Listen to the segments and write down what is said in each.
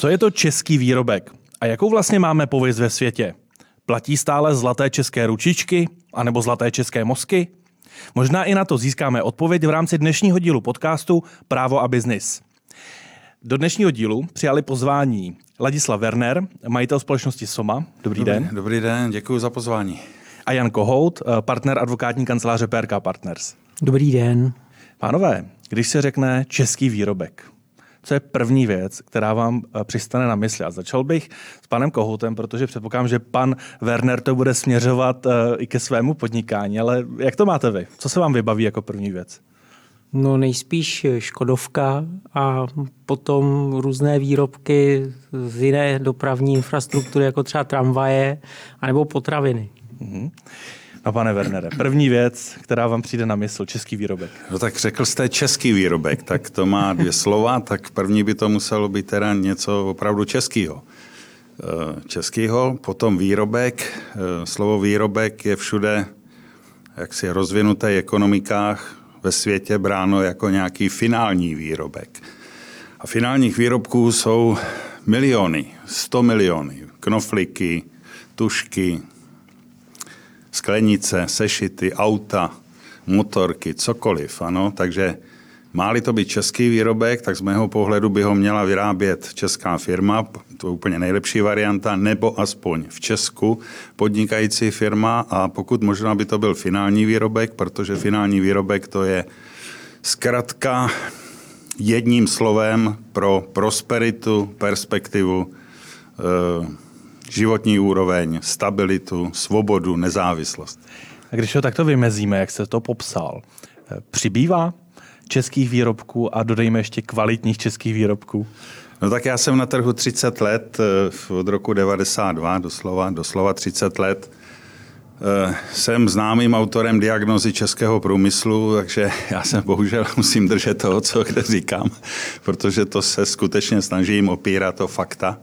Co je to český výrobek a jakou vlastně máme pověst ve světě? Platí stále zlaté české ručičky anebo zlaté české mozky? Možná i na to získáme odpověď v rámci dnešního dílu podcastu Právo a biznis. Do dnešního dílu přijali pozvání Ladislav Werner, majitel společnosti Soma. Dobrý, dobrý den. Dobrý den, děkuji za pozvání. A Jan Kohout, partner advokátní kanceláře PRK Partners. Dobrý den. Pánové, když se řekne český výrobek, co je první věc, která vám eh, přistane na mysli. A začal bych s panem Kohoutem, protože předpokládám, že pan Werner to bude směřovat eh, i ke svému podnikání. Ale jak to máte vy? Co se vám vybaví jako první věc? No nejspíš Škodovka a potom různé výrobky z jiné dopravní infrastruktury, jako třeba tramvaje anebo potraviny. Mm-hmm. No pane Wernere, první věc, která vám přijde na mysl, český výrobek. No tak řekl jste český výrobek, tak to má dvě slova, tak první by to muselo být teda něco opravdu českého. Eh, českého, potom výrobek. Eh, slovo výrobek je všude jaksi rozvinutých ekonomikách ve světě bráno jako nějaký finální výrobek. A finálních výrobků jsou miliony, sto miliony. Knofliky, tušky, sklenice, sešity, auta, motorky, cokoliv. Ano? Takže má-li to být český výrobek, tak z mého pohledu by ho měla vyrábět česká firma, to je úplně nejlepší varianta, nebo aspoň v Česku podnikající firma a pokud možná by to byl finální výrobek, protože finální výrobek to je zkrátka jedním slovem pro prosperitu, perspektivu, eh, životní úroveň, stabilitu, svobodu, nezávislost. A když ho takto vymezíme, jak se to popsal, eh, přibývá českých výrobků a dodejme ještě kvalitních českých výrobků? No tak já jsem na trhu 30 let, eh, od roku 92 doslova, doslova 30 let. Eh, jsem známým autorem diagnozy českého průmyslu, takže já se bohužel musím držet toho, co kde říkám, protože to se skutečně snažím opírat o fakta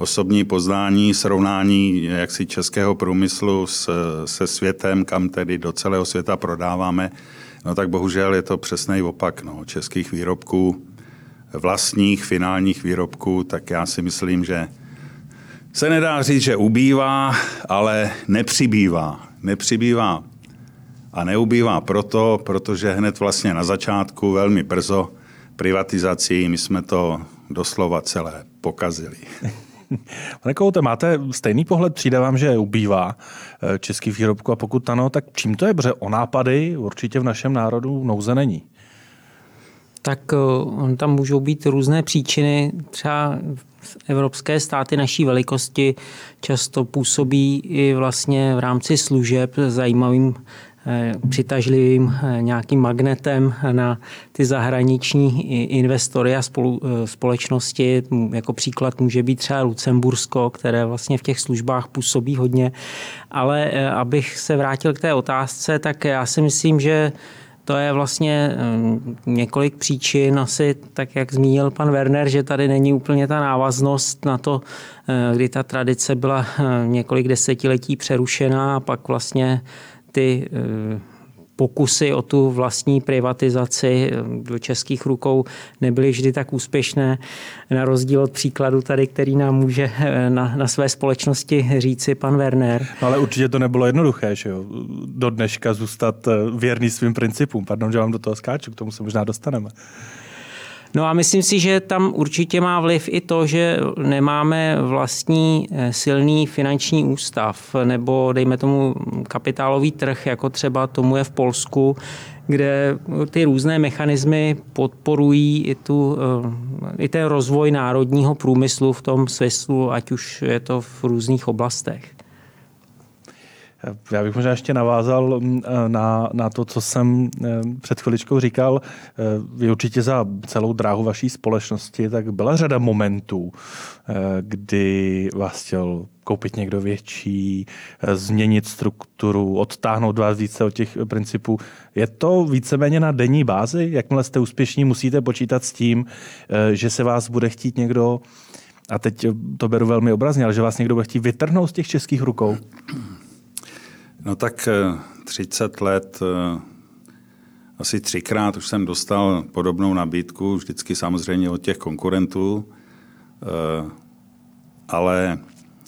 osobní poznání, srovnání jaksi českého průmyslu s, se světem, kam tedy do celého světa prodáváme, no tak bohužel je to přesný opak no, českých výrobků, vlastních finálních výrobků, tak já si myslím, že se nedá říct, že ubývá, ale nepřibývá. Nepřibývá a neubývá proto, protože hned vlastně na začátku, velmi brzo, privatizací, my jsme to doslova celé pokazili. Pane Koute, máte stejný pohled? Přijde vám, že ubývá eh, český výrobku a pokud ano, tak čím to je? Protože o nápady určitě v našem národu nouze není. Tak eh, tam můžou být různé příčiny. Třeba evropské státy naší velikosti často působí i vlastně v rámci služeb zajímavým přitažlivým eh, nějakým magnetem na ty zahraniční investory a eh, společnosti. Jako příklad může být třeba Lucembursko, které vlastně v těch službách působí hodně. Ale abych se vrátil k té otázce, tak já si myslím, že to je vlastně několik příčin, asi tak, jak zmínil pan Werner, že tady není úplně ta návaznost na to, kdy ta tradice byla několik desetiletí přerušená a pak vlastně ty eh, pokusy o tu vlastní privatizaci eh, do českých rukou nebyly vždy tak úspěšné, na rozdíl od příkladu tady, který nám může eh, na, na své společnosti říci pan Werner. No ale určitě to nebylo jednoduché, že jo? Do dneška zůstat věrný svým principům. Pardon, že vám do toho skáču, k tomu se možná dostaneme. No a myslím si, že tam určitě má vliv i to, že nemáme vlastní eh, silný finanční ústav nebo dejme tomu kapitálový trh, jako třeba tomu je v Polsku, kde ty různé mechanismy podporují i, tu, eh, i ten rozvoj národního průmyslu v tom smyslu, ať už je to v různých oblastech. Já bych možná ještě navázal mm, eh, na, na to, co jsem eh, před chviličkou říkal. Eh, vy určitě za celou dráhu vaší společnosti, tak byla řada momentů, kdy vás chtěl koupit někdo větší, změnit strukturu, odtáhnout vás více od těch principů. Je to víceméně na denní bázi? Jakmile jste úspěšní, musíte počítat s tím, že se vás bude chtít někdo, a teď to beru velmi obrazně, ale že vás někdo bude chtít vytrhnout z těch českých rukou? No tak 30 eh, let, eh, asi třikrát už jsem dostal podobnou nabídku, vždycky samozřejmě od těch konkurentů. ale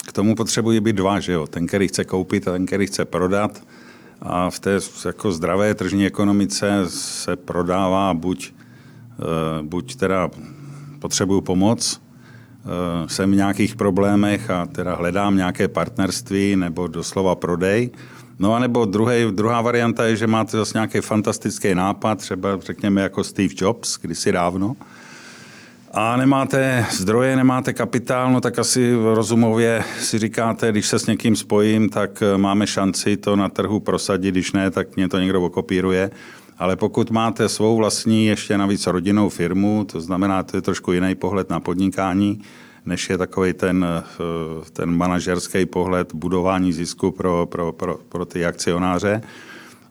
k tomu potřebují být dva, že jo? ten, který chce koupit a ten, který chce prodat. A v té jako zdravé tržní ekonomice se prodává buď, buď teda potřebuju pomoc, jsem v nějakých problémech a teda hledám nějaké partnerství nebo doslova prodej, No a nebo druhý, druhá varianta je, že máte zase nějaký fantastický nápad, třeba řekněme jako Steve Jobs, kdysi dávno, a nemáte zdroje, nemáte kapitál, no tak asi rozumově si říkáte, když se s někým spojím, tak eh, máme šanci to na trhu prosadit, když ne, tak mě to někdo okopíruje. Ale pokud máte svou vlastní, ještě navíc rodinnou firmu, to znamená, to je trošku jiný pohled na podnikání, než je takový ten, eh, ten manažerský pohled budování zisku pro, pro, pro, pro ty akcionáře,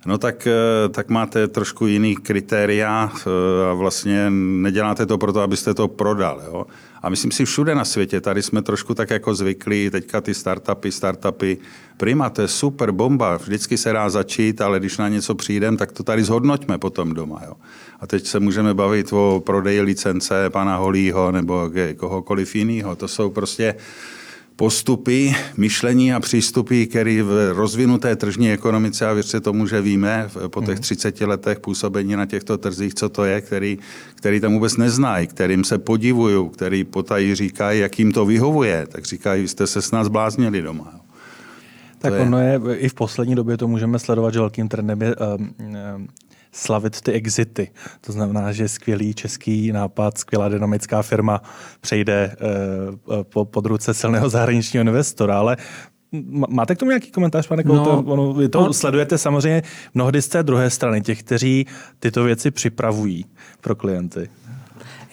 no tak, eh, tak máte trošku jiný kritéria eh, a vlastně neděláte to proto, abyste to prodal. Jo? A myslím si všude na světě, tady jsme trošku tak jako zvyklí, teďka ty startupy, startupy, prima, to je super bomba, vždycky se dá začít, ale když na něco přijdem, tak to tady zhodnoťme potom doma. Jo. A teď se můžeme bavit o prodeji licence pana Holího nebo kohokoliv jiného. To jsou prostě postupy, myšlení a přístupy, které v rozvinuté tržní ekonomice, a věřte tomu, že víme po těch 30 mhm. letech působení na těchto trzích, co to je, který, který tam vůbec neznají, kterým se podivují, který potají říkají, jak jim to vyhovuje, tak říkají, jste se s nás bláznili doma. Tak ono je, i v poslední době to můžeme sledovat, že velkým trendem je um, slavit ty exity. To znamená, že skvělý český nápad, skvělá dynamická firma přejde uh, po, pod ruce silného zahraničního investora, ale Máte k tomu nějaký komentář, pane Kouto? No, ono, vy to on... sledujete samozřejmě mnohdy z té druhé strany, těch, kteří tyto věci připravují pro klienty.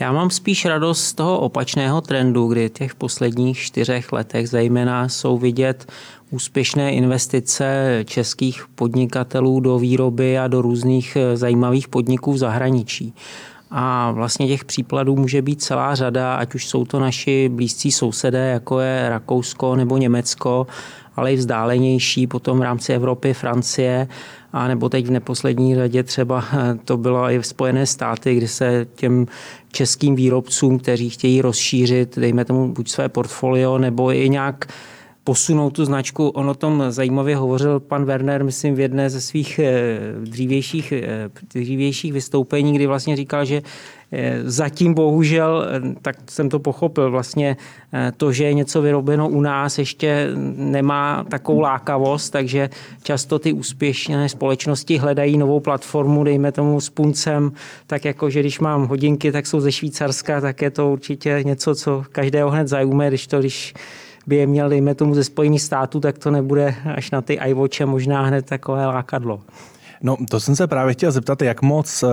Já mám spíš radost z toho opačného trendu, kdy těch posledních čtyřech letech zejména jsou vidět úspěšné investice českých podnikatelů do výroby a do různých eh, zajímavých podniků v zahraničí. A vlastně těch příkladů může být celá řada, ať už jsou to naši blízcí sousedé, jako je Rakousko nebo Německo, ale i vzdálenější, potom v rámci Evropy, Francie, a nebo teď v neposlední řadě třeba eh, to bylo i v Spojené státy, kdy se těm českým výrobcům, kteří chtějí rozšířit, dejme tomu buď své portfolio, nebo i nějak posunout tu značku. On o tom zajímavě hovořil pan Werner, myslím, v jedné ze svých eh, dřívějších, eh, dřívějších vystoupení, kdy vlastně říkal, že zatím bohužel, tak jsem to pochopil, vlastně to, že je něco vyrobeno u nás, ještě nemá takovou lákavost, takže často ty úspěšné společnosti hledají novou platformu, dejme tomu s puncem, tak jako, že když mám hodinky, tak jsou ze Švýcarska, tak je to určitě něco, co každého hned zajme, když to, když by je měl, dejme tomu, ze Spojených států, tak to nebude až na ty iWatche možná hned takové lákadlo. No, to jsem se právě chtěl zeptat, jak moc eh,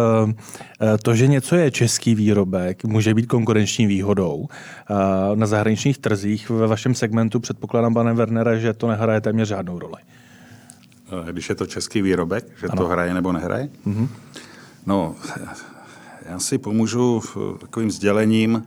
eh, to, že něco je český výrobek, může být konkurenční výhodou eh, na zahraničních trzích. Ve vašem segmentu předpokládám, pane Wernere, že to nehraje téměř žádnou roli. Když je to český výrobek, že ano. to hraje nebo nehraje? Mm-hmm. No, já si pomůžu takovým sdělením.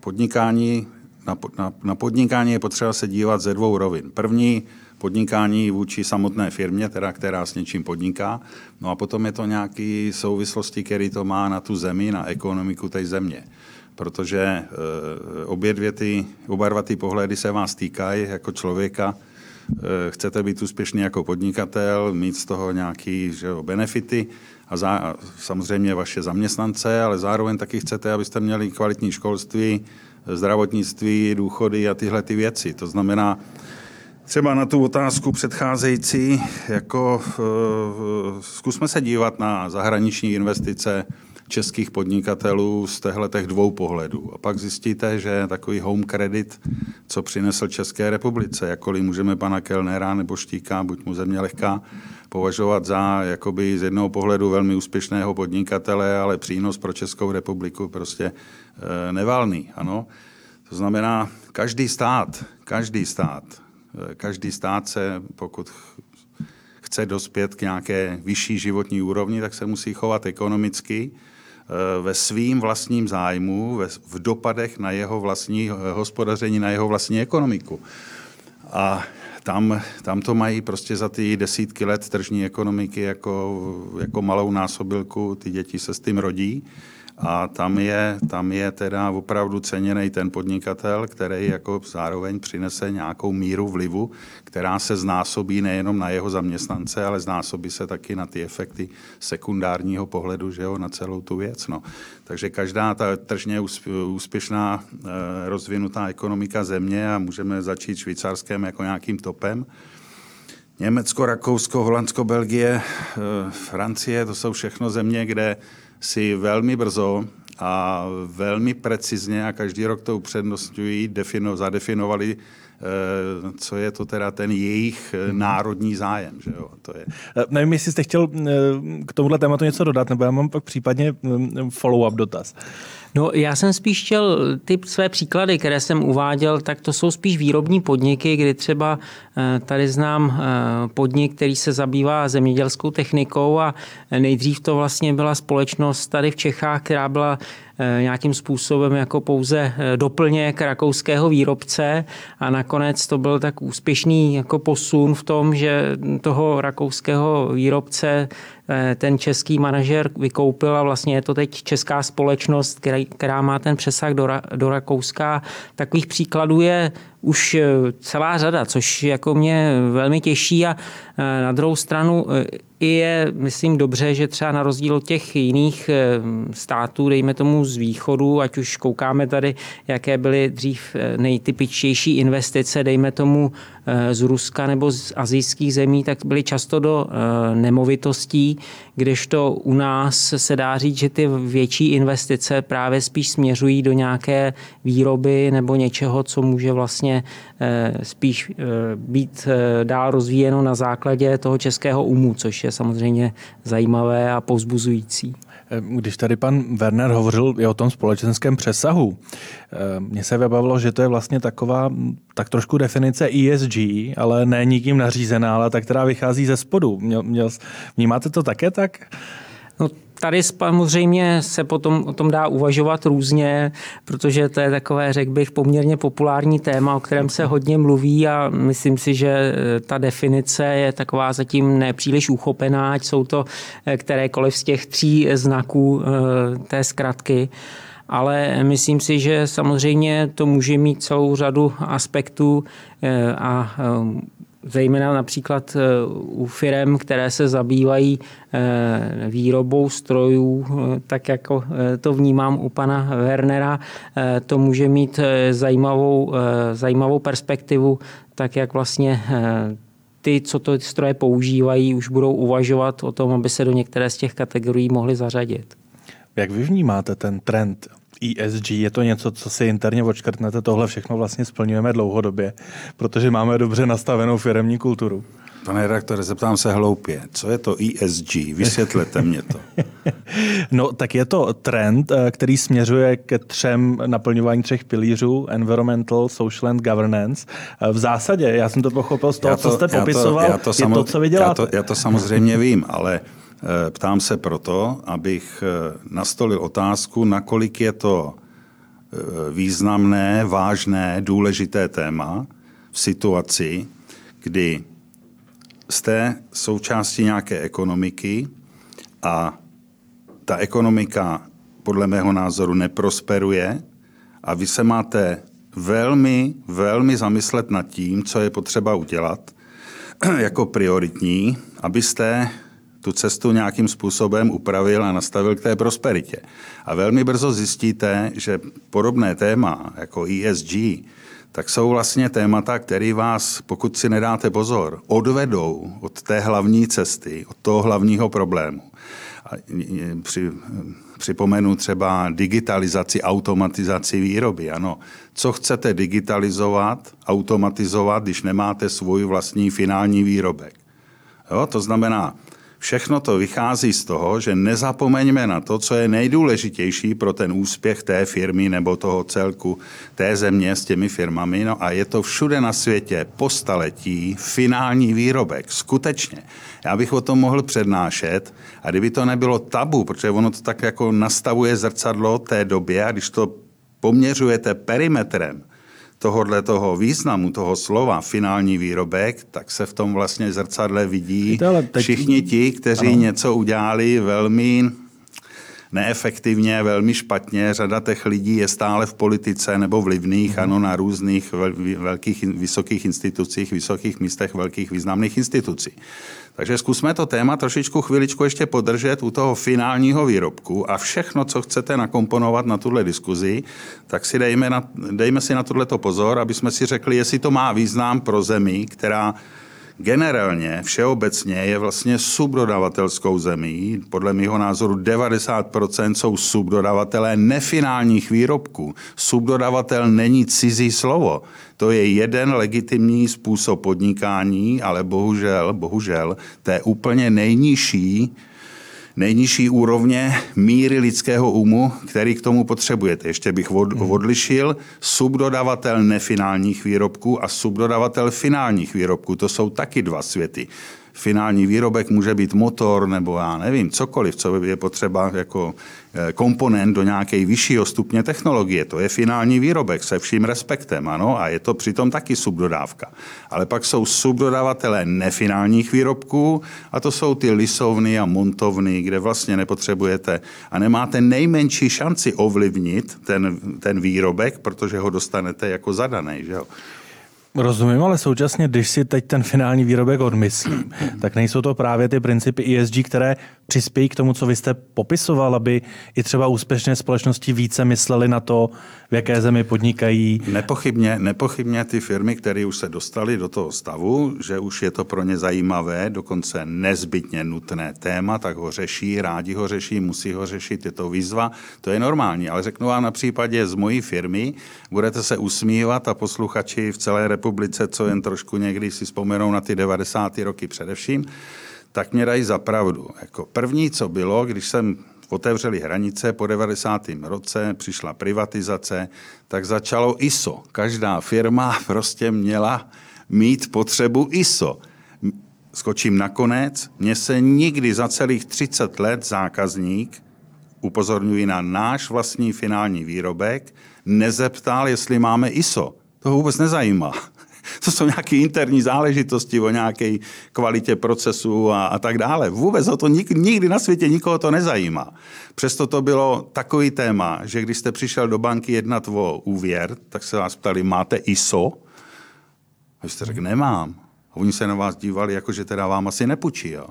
Podnikání na, na, na podnikání je potřeba se dívat ze dvou rovin. První podnikání vůči samotné firmě, teda, která s něčím podniká, no a potom je to nějaké souvislosti, které to má na tu zemi, na ekonomiku té země. Protože e, obě dvě ty, oba dva ty pohledy se vás týkají jako člověka, e, chcete být úspěšný jako podnikatel, mít z toho nějaké benefity a, za, a samozřejmě vaše zaměstnance, ale zároveň taky chcete, abyste měli kvalitní školství, zdravotnictví, důchody a tyhle ty věci. To znamená, třeba na tu otázku předcházející, jako uh, zkusme se dívat na zahraniční investice českých podnikatelů z těch dvou pohledů. A pak zjistíte, že takový home credit, co přinesl České republice, jakkoliv můžeme pana Kellnera nebo Štíka, buď mu země lehká, považovat za jakoby z jednoho pohledu velmi úspěšného podnikatele, ale přínos pro Českou republiku prostě e, nevalný. Ano? To znamená, každý stát, každý stát, každý stát se, pokud chce dospět k nějaké vyšší životní úrovni, tak se musí chovat ekonomicky e, ve svým vlastním zájmu, v dopadech na jeho vlastní hospodaření, na jeho vlastní ekonomiku. A tam, tam to mají prostě za ty desítky let tržní ekonomiky jako, jako malou násobilku, ty děti se s tím rodí a tam je, tam je teda opravdu ceněný ten podnikatel, který jako zároveň přinese nějakou míru vlivu, která se znásobí nejenom na jeho zaměstnance, ale znásobí se taky na ty efekty sekundárního pohledu, že jo, na celou tu věc. No. Takže každá ta tržně úspěšná eh, rozvinutá ekonomika země a můžeme začít švýcarském jako nějakým topem, Německo, Rakousko, Holandsko, Belgie, eh, Francie, to jsou všechno země, kde si velmi brzo a velmi precizně a každý rok to upřednostňují, defino, zadefinovali, eh, co je to teda ten jejich eh, mhm. národní zájem. Že jo? To je. Nevím, jestli jste chtěl k tomuhle tématu něco dodat, nebo já mám pak případně follow-up dotaz. No, já jsem spíš chtěl ty své příklady, které jsem uváděl, tak to jsou spíš výrobní podniky, kdy třeba eh, tady znám eh, podnik, který se zabývá zemědělskou technikou a nejdřív to vlastně byla společnost tady v Čechách, která byla Eh, nějakým způsobem jako pouze doplněk rakouského výrobce a nakonec to byl tak úspěšný jako posun v tom, že toho rakouského výrobce ten český manažer vykoupil a vlastně je to teď česká společnost, která, která má ten přesah do, do Rakouska. Takových příkladů je už celá řada, což jako mě velmi těší. A na druhou stranu i je, myslím, dobře, že třeba na rozdíl od těch jiných eh, států, dejme tomu z východu, ať už koukáme tady, jaké byly dřív eh, nejtypičtější investice, dejme tomu Eh, z Ruska nebo z azijských zemí, tak byly často do eh, nemovitostí, kdežto u nás se dá říct, že ty větší investice právě spíš směřují do nějaké výroby nebo něčeho, co může vlastně eh, spíš být dál rozvíjeno na základě toho českého umu, což je samozřejmě zajímavé a povzbuzující. Když tady pan Werner hovořil i o tom společenském přesahu, mně se vybavilo, že to je vlastně taková tak trošku definice ESG, ale ne nikým nařízená, ale ta, která vychází ze spodu. Měl, měl, vnímáte to také tak? No, tady samozřejmě se potom o tom dá uvažovat různě, protože to je takové, řekl bych, poměrně populární téma, o kterém se hodně mluví a myslím si, že eh, ta definice je taková zatím nepříliš uchopená, ať jsou to eh, kterékoliv z těch tří znaků eh, té zkratky. Ale myslím si, že samozřejmě to může mít celou řadu aspektů a zejména například eh, u firm, které se zabývají eh, výrobou strojů, eh, tak jako to vnímám u pana Wernera, to může mít zajímavou, zajímavou perspektivu, tak jak vlastně ty, co to stroje používají, už budou uvažovat o tom, aby se do některé z těch kategorií mohly zařadit. Jak vy vnímáte ten trend ESG, je to něco, co si interně odškrtnete, tohle všechno vlastně splňujeme dlouhodobě, protože máme dobře nastavenou firemní kulturu. Pane redaktore, zeptám se hloupě. Co je to ESG? Vysvětlete mě to. no, tak je to trend, eh, který směřuje ke třem naplňování třech pilířů, environmental, social and governance. Eh, v zásadě, já jsem to pochopil z toho, to, co jste popisoval, já to, já to je to, co vy děláte. Já to, já to samozřejmě vím, ale ptám se proto, abych eh, nastolil otázku, nakolik je to eh, významné, vážné, důležité téma v situaci, kdy jste součástí nějaké ekonomiky a ta ekonomika podle mého názoru neprosperuje a vy se máte velmi, velmi zamyslet nad tím, co je potřeba udělat jako prioritní, abyste tu cestu nějakým způsobem upravil a nastavil k té prosperitě. A velmi brzo zjistíte, že podobné téma jako ESG, tak jsou vlastně témata, které vás, pokud si nedáte pozor, odvedou od té hlavní cesty, od toho hlavního problému. A při, připomenu třeba digitalizaci, automatizaci výroby. Ano, co chcete digitalizovat, automatizovat, když nemáte svůj vlastní finální výrobek? Jo, to znamená, Všechno to vychází z toho, že nezapomeňme na to, co je nejdůležitější pro ten úspěch té firmy nebo toho celku té země s těmi firmami. No a je to všude na světě po staletí finální výrobek. Skutečně. Já bych o tom mohl přednášet a kdyby to nebylo tabu, protože ono to tak jako nastavuje zrcadlo té době a když to poměřujete perimetrem, tohohle toho významu, toho slova finální výrobek, tak se v tom vlastně zrcadle vidí teď... všichni ti, kteří ano. něco udělali velmi neefektivně, velmi špatně. Řada těch lidí je stále v politice nebo vlivných, mm. ano, na různých velkých, vysokých institucích, vysokých místech velkých významných institucí. Takže zkusme to téma trošičku chviličku ještě podržet u toho finálního výrobku a všechno, co chcete nakomponovat na tuhle diskuzi, tak si dejme, na, dejme si na tohleto pozor, aby jsme si řekli, jestli to má význam pro zemi, která generálně, všeobecně je vlastně subdodavatelskou zemí. Podle mého názoru 90% jsou subdodavatelé nefinálních výrobků. Subdodavatel není cizí slovo. To je jeden legitimní způsob podnikání, ale bohužel, bohužel, to je úplně nejnižší nejnižší úrovně míry lidského umu, který k tomu potřebujete. Ještě bych hmm. odlišil subdodavatel nefinálních výrobků a subdodavatel finálních výrobků. To jsou taky dva světy finální výrobek může být motor nebo já nevím, cokoliv, co je potřeba jako eh, komponent do nějaké vyššího stupně technologie. To je finální výrobek se vším respektem, ano, a je to přitom taky subdodávka. Ale pak jsou subdodavatelé nefinálních výrobků a to jsou ty lisovny a montovny, kde vlastně nepotřebujete a nemáte nejmenší šanci ovlivnit ten, ten výrobek, protože ho dostanete jako zadaný. Že jo? Rozumím, ale současně, když si teď ten finální výrobek odmyslím, tak nejsou to právě ty principy ESG, které přispějí k tomu, co vy jste popisoval, aby i třeba úspěšné společnosti více mysleli na to, v jaké zemi podnikají? Nepochybně, nepochybně ty firmy, které už se dostaly do toho stavu, že už je to pro ně zajímavé, dokonce nezbytně nutné téma, tak ho řeší, rádi ho řeší, musí ho řešit, je to výzva, to je normální. Ale řeknu vám na případě z mojí firmy, budete se usmívat a posluchači v celé republice, co jen trošku někdy si vzpomenou na ty 90. roky především, tak mě dají za pravdu. Jako první, co bylo, když jsem otevřeli hranice po 90. roce, přišla privatizace, tak začalo ISO. Každá firma prostě měla mít potřebu ISO. Skočím nakonec, mně se nikdy za celých 30 let zákazník, upozorňuji na náš vlastní finální výrobek, nezeptal, jestli máme ISO. To vůbec nezajímá. To jsou nějaké interní záležitosti o nějaké kvalitě procesu a, a tak dále. Vůbec o to nik, nikdy na světě nikoho to nezajímá. Přesto to bylo takový téma, že když jste přišel do banky jednat o úvěr, tak se vás ptali, máte ISO? A vy jste řekl, nemám. A oni se na vás dívali, jako že teda vám asi nepůjčí. Jo.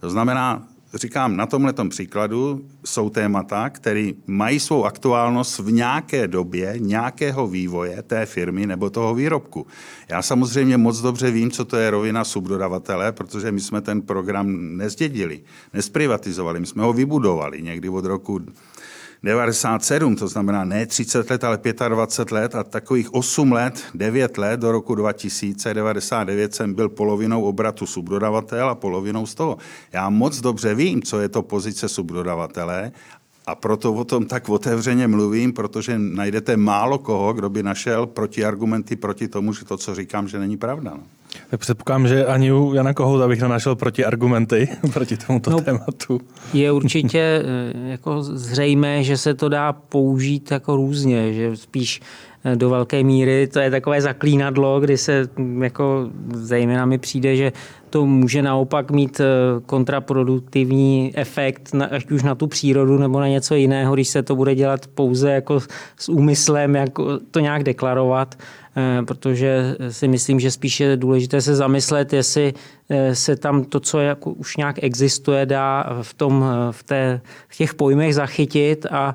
To znamená, říkám, na tomhle příkladu jsou témata, které mají svou aktuálnost v nějaké době nějakého vývoje té firmy nebo toho výrobku. Já samozřejmě moc dobře vím, co to je rovina subdodavatele, protože my jsme ten program nezdědili, nesprivatizovali, my jsme ho vybudovali někdy od roku 97, to znamená ne 30 let, ale 25 let a takových 8 let, 9 let do roku 2099 jsem byl polovinou obratu subdodavatel a polovinou z toho. Já moc dobře vím, co je to pozice subdodavatele a proto o tom tak otevřeně mluvím, protože najdete málo koho, kdo by našel protiargumenty proti tomu, že to, co říkám, že není pravda. No. Tak předpokládám, že ani u Jana Kohouta bych nenašel proti argumenty proti tomuto no, tématu. Je určitě eh, jako zřejmé, že se to dá použít jako různě, že spíš eh, do velké míry to je takové zaklínadlo, kdy se mm, jako zejména mi přijde, že to může naopak mít eh, kontraproduktivní efekt, ať už na tu přírodu nebo na něco jiného, když se to bude dělat pouze jako s úmyslem, jako to nějak deklarovat. Eh, protože si myslím, že spíše je důležité se zamyslet, jestli eh, se tam to, co jako už nějak existuje, dá v, tom, eh, v, té, v těch pojmech zachytit a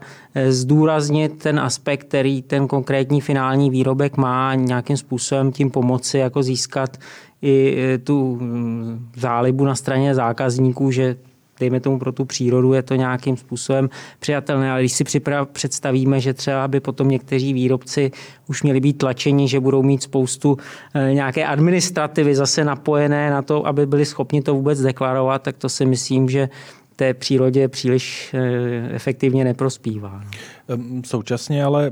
zdůraznit ten aspekt, který ten konkrétní finální výrobek má, nějakým způsobem tím pomoci jako získat i tu mm, zálibu na straně zákazníků, že dejme tomu pro tu přírodu, je to nějakým způsobem přijatelné, ale když si připra- představíme, že třeba by potom někteří výrobci už měli být tlačeni, že budou mít spoustu e, nějaké administrativy zase napojené na to, aby byli schopni to vůbec deklarovat, tak to si myslím, že té přírodě příliš e, efektivně neprospívá. No. Současně ale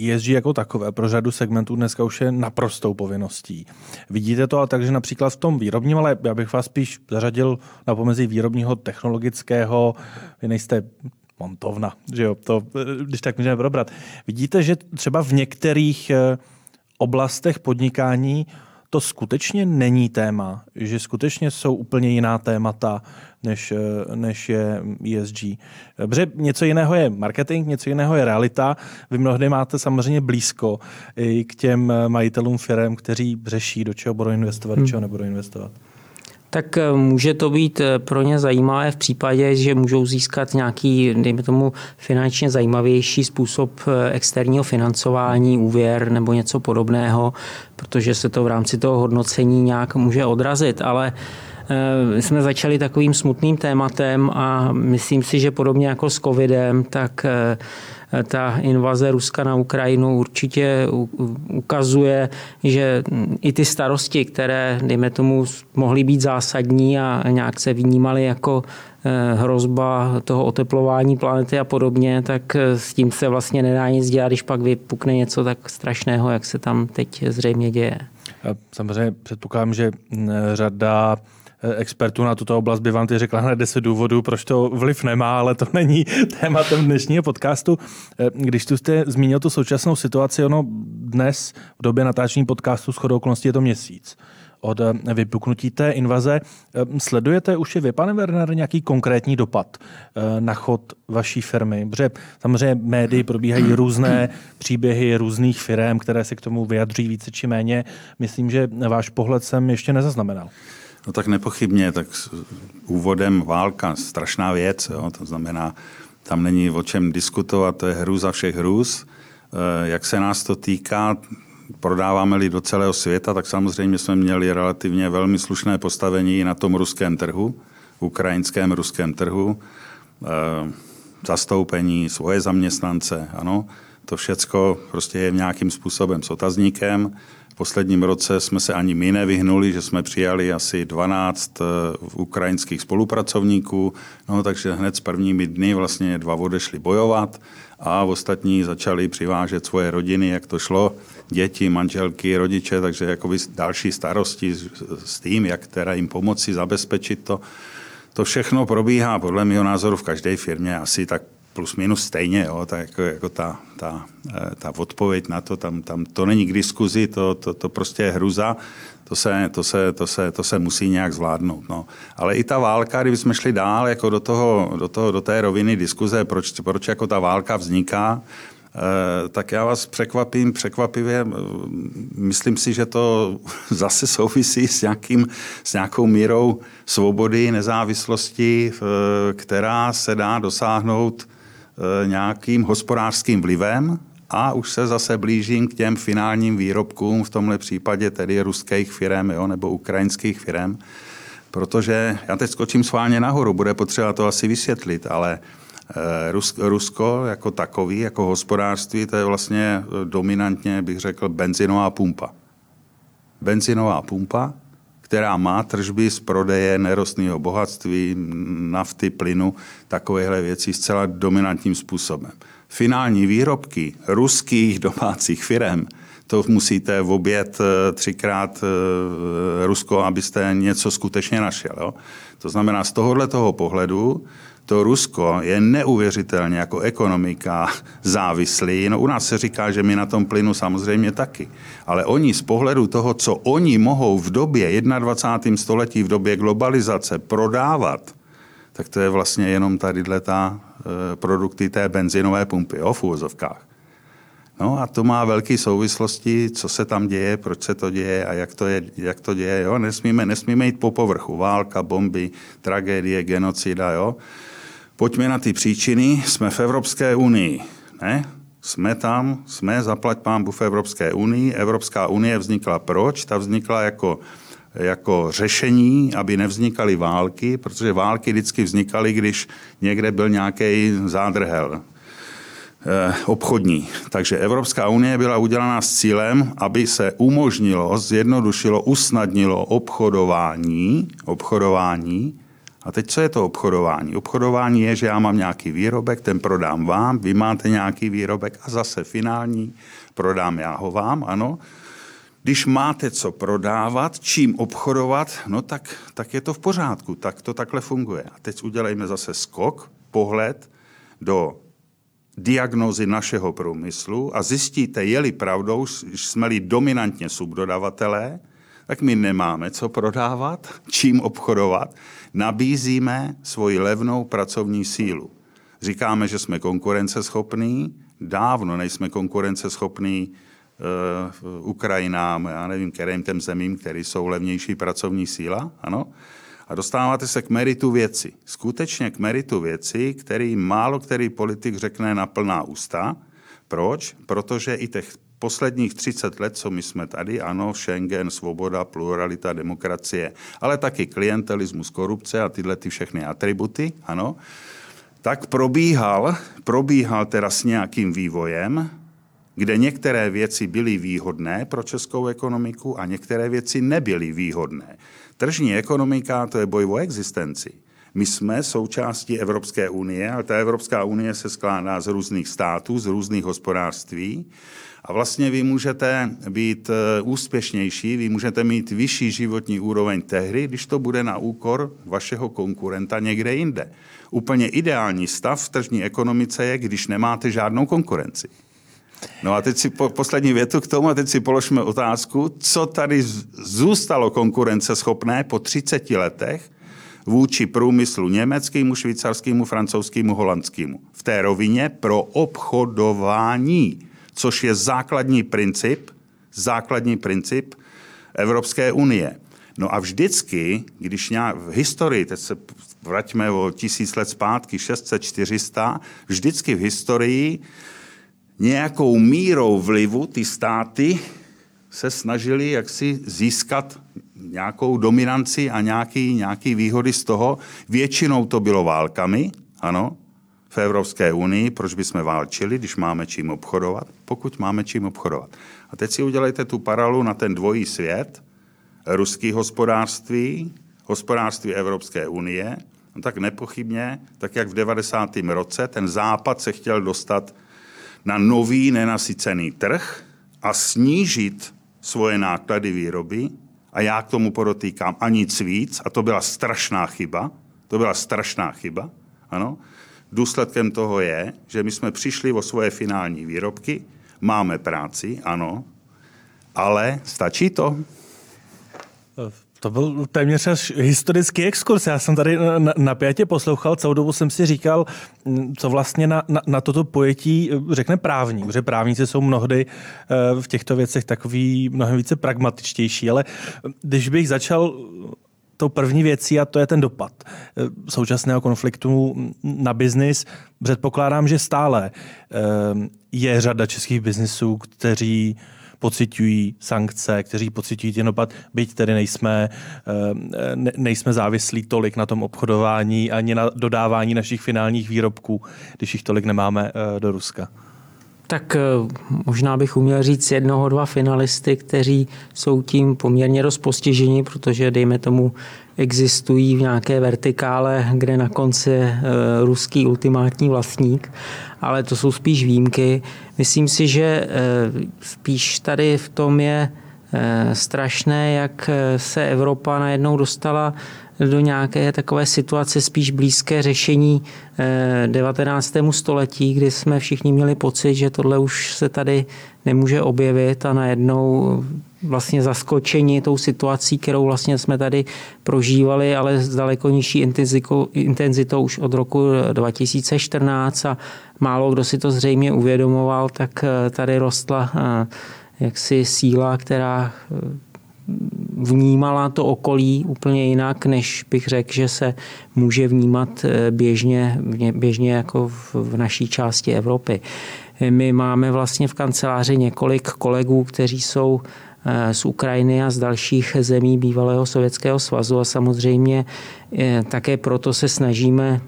ESG jako takové pro řadu segmentů dneska už je naprostou povinností. Vidíte to a takže například v tom výrobním, ale já bych vás spíš zařadil na pomezí výrobního technologického, vy nejste montovna, že jo, to, když tak můžeme probrat. Vidíte, že třeba v některých eh, oblastech podnikání to skutečně není téma, že skutečně jsou úplně jiná témata, než, než je ESG. Protože něco jiného je marketing, něco jiného je realita. Vy mnohdy máte samozřejmě blízko i k těm majitelům firm, kteří řeší, do čeho budou investovat, hmm. do čeho nebudou investovat tak eh, může to být eh, pro ně zajímavé v případě, že můžou získat nějaký, dejme tomu, finančně zajímavější způsob eh, externího financování, úvěr nebo něco podobného, protože se to v rámci toho hodnocení nějak může odrazit, ale jsme začali takovým smutným tématem a myslím si, že podobně jako s covidem, tak ta invaze Ruska na Ukrajinu určitě ukazuje, že i ty starosti, které, dejme tomu, mohly být zásadní a nějak se vnímaly jako eh, hrozba toho oteplování planety a podobně, tak eh, s tím se vlastně nedá nic dělat, když pak vypukne něco tak strašného, jak se tam teď zřejmě děje. Samozřejmě předpokládám, že řada Eh, expertů na tuto oblast by vám ty řekla hned 10 důvodů, proč to vliv nemá, ale to není tématem dnešního podcastu. Eh, když tu jste zmínil tu současnou situaci, ono dnes v době natáčení podcastu s chodou okolností je to měsíc od eh, vypuknutí té invaze. Sledujete už i vy, pane Werner, nějaký konkrétní dopad na chod vaší firmy? Protože samozřejmě médii probíhají různé příběhy různých firm, které se k tomu vyjadří více či méně. Myslím, že váš pohled jsem ještě nezaznamenal. No tak nepochybně, tak úvodem válka, strašná věc, jo, to znamená, tam není o čem diskutovat, to je hrůza všech hrůz. Eh, jak se nás to týká, prodáváme-li do celého světa, tak samozřejmě jsme měli relativně velmi slušné postavení na tom ruském trhu, ukrajinském ruském trhu, eh, zastoupení, svoje zaměstnance, ano, to všecko prostě je nějakým způsobem s otazníkem posledním roce jsme se ani my nevyhnuli, že jsme přijali asi 12 eh, ukrajinských spolupracovníků, no takže hned s prvními dny vlastně dva odešli bojovat a ostatní začali přivážet svoje rodiny, jak to šlo, děti, manželky, rodiče, takže jakoby další starosti s tím, jak teda jim pomoci zabezpečit to. To všechno probíhá podle mého názoru v každé firmě asi tak plus minus stejně, jo, tak jako, jako ta, ta, eh, ta odpověď na to, tam, tam to není k diskuzi, to, to, to prostě je hruza, to se, to se, to se, to se musí nějak zvládnout. No. Ale i ta válka, kdybychom šli dál jako do, toho, do, toho, do té roviny diskuze, proč, proč jako ta válka vzniká, eh, tak já vás překvapím, překvapivě, eh, myslím si, že to zase souvisí s, nějakým, s nějakou mírou svobody, nezávislosti, která se dá dosáhnout nějakým hospodářským vlivem a už se zase blížím k těm finálním výrobkům, v tomhle případě tedy ruských firm jo, nebo ukrajinských firm, protože já teď skočím sválně nahoru, bude potřeba to asi vysvětlit, ale eh, Rusko jako takový, jako hospodářství, to je vlastně eh, dominantně, bych řekl, benzinová pumpa. Benzinová pumpa, která má tržby z prodeje nerostného bohatství, nafty, plynu, takovéhle věci zcela dominantním způsobem. Finální výrobky ruských domácích firm, to musíte v oběd eh, třikrát eh, Rusko, abyste něco skutečně našel. Jo? To znamená, z tohohle toho pohledu to Rusko je neuvěřitelně jako ekonomika závislý. No u nás se říká, že my na tom plynu samozřejmě taky. Ale oni z pohledu toho, co oni mohou v době 21. století, v době globalizace prodávat, tak to je vlastně jenom tady ta e, produkty té benzinové pumpy, jo, v úvozovkách. No a to má velké souvislosti, co se tam děje, proč se to děje a jak to, je, jak to děje. Jo? Nesmíme, nesmíme jít po povrchu. Válka, bomby, tragédie, genocida. Jo? Pojďme na ty příčiny. Jsme v Evropské unii. Ne? Jsme tam, jsme zaplať pámbu v Evropské unii. Evropská unie vznikla proč? Ta vznikla jako, jako řešení, aby nevznikaly války, protože války vždycky vznikaly, když někde byl nějaký zádrhel eh, obchodní. Takže Evropská unie byla udělaná s cílem, aby se umožnilo, zjednodušilo, usnadnilo obchodování, obchodování a teď co je to obchodování? Obchodování je, že já mám nějaký výrobek, ten prodám vám, vy máte nějaký výrobek a zase finální prodám já ho vám, ano. Když máte co prodávat, čím obchodovat, no tak, tak je to v pořádku, tak to takhle funguje. A teď udělejme zase skok, pohled do diagnozy našeho průmyslu a zjistíte, je-li pravdou, jsme-li dominantně subdodavatelé, tak my nemáme co prodávat, čím obchodovat. Nabízíme svoji levnou pracovní sílu. Říkáme, že jsme konkurenceschopní, dávno nejsme konkurenceschopní uh, Ukrajinám, já nevím, kterým těm zemím, které jsou levnější pracovní síla, ano. A dostáváte se k meritu věci. Skutečně k meritu věci, který málo který politik řekne na plná ústa. Proč? Protože i těch posledních 30 let, co my jsme tady, ano, Schengen, svoboda, pluralita, demokracie, ale taky klientelismus, korupce a tyhle ty všechny atributy, ano, tak probíhal, probíhal teda s nějakým vývojem, kde některé věci byly výhodné pro českou ekonomiku a některé věci nebyly výhodné. Tržní ekonomika to je boj o existenci. My jsme součástí Evropské unie, ale ta Evropská unie se skládá z různých států, z různých hospodářství. A vlastně vy můžete být eh, úspěšnější, vy můžete mít vyšší životní úroveň tehdy, když to bude na úkor vašeho konkurenta někde jinde. Úplně ideální stav v tržní ekonomice je, když nemáte žádnou konkurenci. No a teď si po, poslední větu k tomu a teď si položme otázku, co tady zůstalo konkurenceschopné po 30 letech vůči průmyslu německému, švýcarskému, francouzskému, holandskému. V té rovině pro obchodování, což je základní princip, základní princip Evropské unie. No a vždycky, když nějak v historii, teď se vraťme o tisíc let zpátky, 600, 400, vždycky v historii nějakou mírou vlivu ty státy se snažili jaksi získat nějakou dominanci a nějaký, nějaký výhody z toho. Většinou to bylo válkami, ano, v Evropské unii. Proč bychom válčili, když máme čím obchodovat? Pokud máme čím obchodovat. A teď si udělejte tu paralelu na ten dvojí svět, ruský hospodářství, hospodářství Evropské unie, no tak nepochybně, tak jak v 90. roce, ten západ se chtěl dostat na nový nenasycený trh a snížit svoje náklady výroby. A já k tomu podotýkám ani nic víc, a to byla strašná chyba. To byla strašná chyba, ano. Důsledkem toho je, že my jsme přišli o svoje finální výrobky, máme práci, ano, ale stačí to? To byl téměř až historický exkurs. Já jsem tady napjatě poslouchal, celou dobu jsem si říkal, co vlastně na, na, na toto pojetí řekne právní, protože právníci jsou mnohdy eh, v těchto věcech takový mnohem více pragmatičtější, ale když bych začal tou první věcí a to je ten dopad eh, současného konfliktu na biznis. Předpokládám, že stále eh, je řada českých biznisů, kteří pocitují sankce, kteří pocitují ten dopad, byť tedy nejsme, eh, ne, nejsme závislí tolik na tom obchodování ani na dodávání našich finálních výrobků, když jich tolik nemáme do Ruska. Tak eh, možná bych uměl říct jednoho, dva finalisty, kteří jsou tím poměrně dost postiženi, protože dejme tomu existují v nějaké vertikále, kde na konci je ruský ultimátní vlastník, ale to jsou spíš výjimky. Myslím si, že eh, spíš tady v tom je eh, strašné, jak eh, se Evropa najednou dostala do nějaké takové situace spíš blízké řešení 19. století, kdy jsme všichni měli pocit, že tohle už se tady nemůže objevit a najednou vlastně zaskočeni tou situací, kterou vlastně jsme tady prožívali, ale s daleko nižší intenzitou, už od roku 2014 a málo kdo si to zřejmě uvědomoval, tak eh, tady rostla eh, jaksi síla, která eh, vnímala to okolí úplně jinak, než bych řekl, že se může vnímat běžně, běžně jako v naší části Evropy. My máme vlastně v kanceláři několik kolegů, kteří jsou z Ukrajiny a z dalších zemí bývalého Sovětského svazu a samozřejmě také proto se snažíme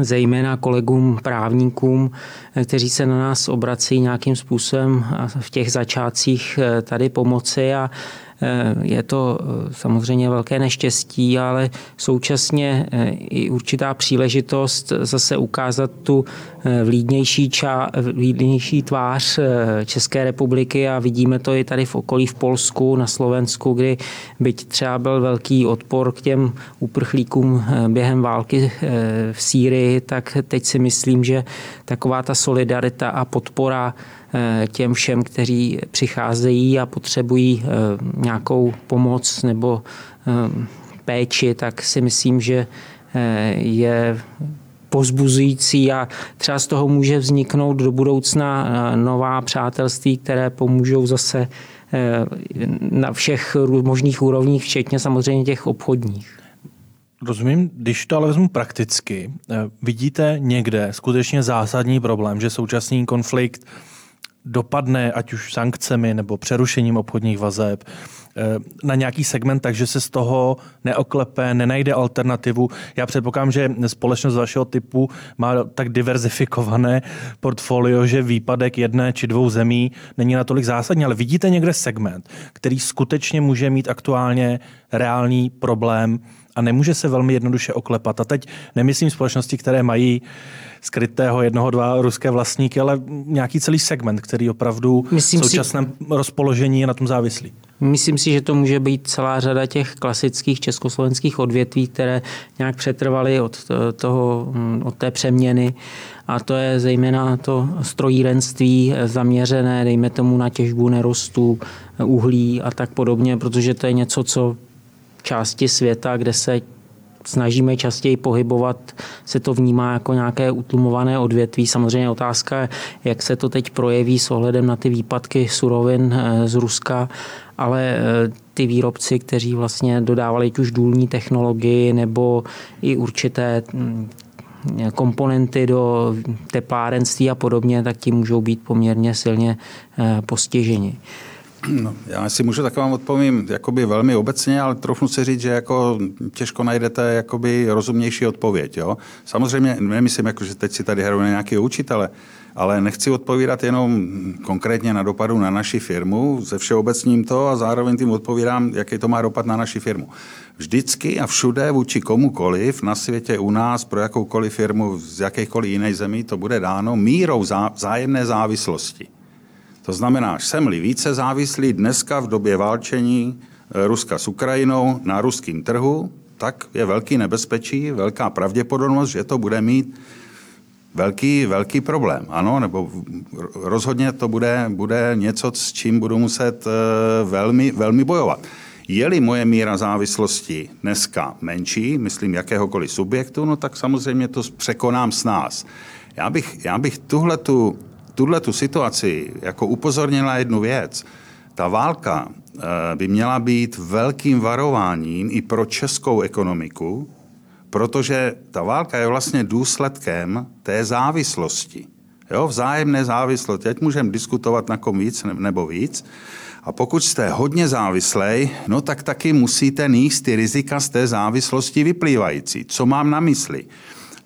zejména kolegům právníkům, kteří se na nás obrací nějakým způsobem v těch začátcích eh, tady pomoci a Eh, je to eh, samozřejmě velké neštěstí, ale současně eh, i určitá příležitost zase ukázat tu vlídnější, ča, vlídnější tvář České republiky. A vidíme to i tady v okolí v Polsku, na Slovensku, kdy byť třeba byl velký odpor k těm uprchlíkům během války v Sýrii, tak teď si myslím, že taková ta solidarita a podpora těm všem, kteří přicházejí a potřebují nějakou pomoc nebo péči, tak si myslím, že je pozbuzující a třeba z toho může vzniknout do budoucna nová přátelství, které pomůžou zase na všech možných úrovních, včetně samozřejmě těch obchodních. Rozumím, když to ale vezmu prakticky, eh, vidíte někde skutečně zásadní problém, že současný konflikt dopadne ať už sankcemi nebo přerušením obchodních vazeb eh, na nějaký segment, takže se z toho neoklepe, nenajde alternativu. Já předpokládám, že společnost vašeho typu má tak diverzifikované portfolio, že výpadek jedné či dvou zemí není natolik zásadní, ale vidíte někde segment, který skutečně může mít aktuálně reálný problém a nemůže se velmi jednoduše oklepat. A teď nemyslím společnosti, které mají skrytého jednoho, dva ruské vlastníky, ale nějaký celý segment, který opravdu Myslím v současném si... rozpoložení je na tom závislý. Myslím si, že to může být celá řada těch klasických československých odvětví, které nějak přetrvaly od, toho, od té přeměny. A to je zejména to strojírenství zaměřené, dejme tomu, na těžbu nerostů, uhlí a tak podobně, protože to je něco, co části světa, kde se snažíme častěji pohybovat, se to vnímá jako nějaké utlumované odvětví. Samozřejmě otázka, jak se to teď projeví s ohledem na ty výpadky surovin eh, z Ruska, ale eh, ty výrobci, kteří vlastně dodávali už důlní technologii nebo i určité hm, komponenty do teplárenství a podobně, tak ti můžou být poměrně silně eh, postiženi. No, já si můžu tak vám odpovím jakoby velmi obecně, ale trochu si říct, že jako těžko najdete jakoby rozumnější odpověď. Jo? Samozřejmě nemyslím, jako, že teď si tady hraju na nějakého učitele, ale nechci odpovídat jenom konkrétně na dopadu na naši firmu, ze všeobecním to a zároveň tím odpovídám, jaký to má dopad na naši firmu. Vždycky a všude vůči komukoliv na světě u nás, pro jakoukoliv firmu z jakékoliv jiné zemí, to bude dáno mírou zá, zájemné závislosti. To znamená, jsem-li více závislý dneska v době válčení eh, Ruska s Ukrajinou na ruském trhu, tak je velký nebezpečí, velká pravděpodobnost, že to bude mít velký, velký problém. Ano, nebo rozhodně to bude, bude něco, s čím budu muset eh, velmi, velmi bojovat. Je-li moje míra závislosti dneska menší, myslím jakéhokoliv subjektu, no tak samozřejmě to překonám s nás. Já bych, já bych tuhle tu tuhle tu situaci jako upozornila jednu věc. Ta válka eh, by měla být velkým varováním i pro českou ekonomiku, protože ta válka je vlastně důsledkem té závislosti. Jo, vzájemné závislosti. Teď můžeme diskutovat na kom víc nebo víc. A pokud jste hodně závislej, no tak taky musíte níst ty rizika z té závislosti vyplývající. Co mám na mysli?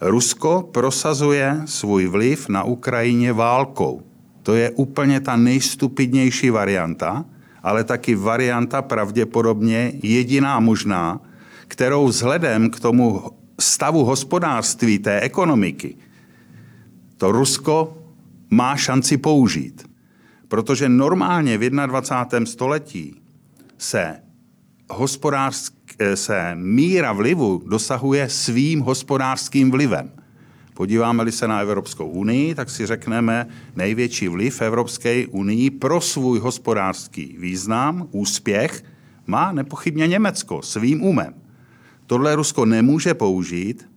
Rusko prosazuje svůj vliv na Ukrajině válkou. To je úplně ta nejstupidnější varianta, ale taky varianta pravděpodobně jediná možná, kterou vzhledem k tomu stavu hospodářství té ekonomiky to Rusko má šanci použít. Protože normálně v 21. století se hospodářské Eh, se míra vlivu dosahuje svým hospodářským vlivem. Podíváme-li se na Evropskou unii, tak si řekneme největší vliv Evropské unii pro svůj hospodářský význam, úspěch, má nepochybně Německo svým umem. Tohle Rusko nemůže použít.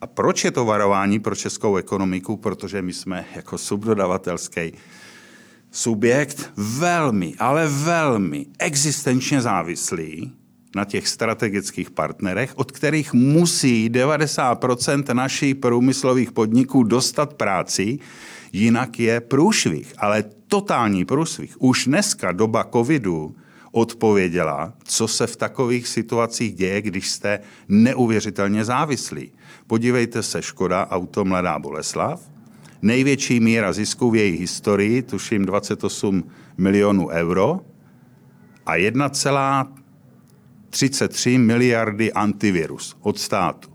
A proč je to varování pro českou ekonomiku? Protože my jsme jako subdodavatelský subjekt velmi, ale velmi existenčně závislí na těch strategických partnerech, od kterých musí 90% našich průmyslových podniků dostat práci, jinak je průšvih, ale totální průšvih. Už dneska doba covidu odpověděla, co se v takových situacích děje, když jste neuvěřitelně závislí. Podívejte se, Škoda, auto Mladá Boleslav, největší míra zisku v její historii, tuším 28 milionů euro, a 33 miliardy antivirus od státu.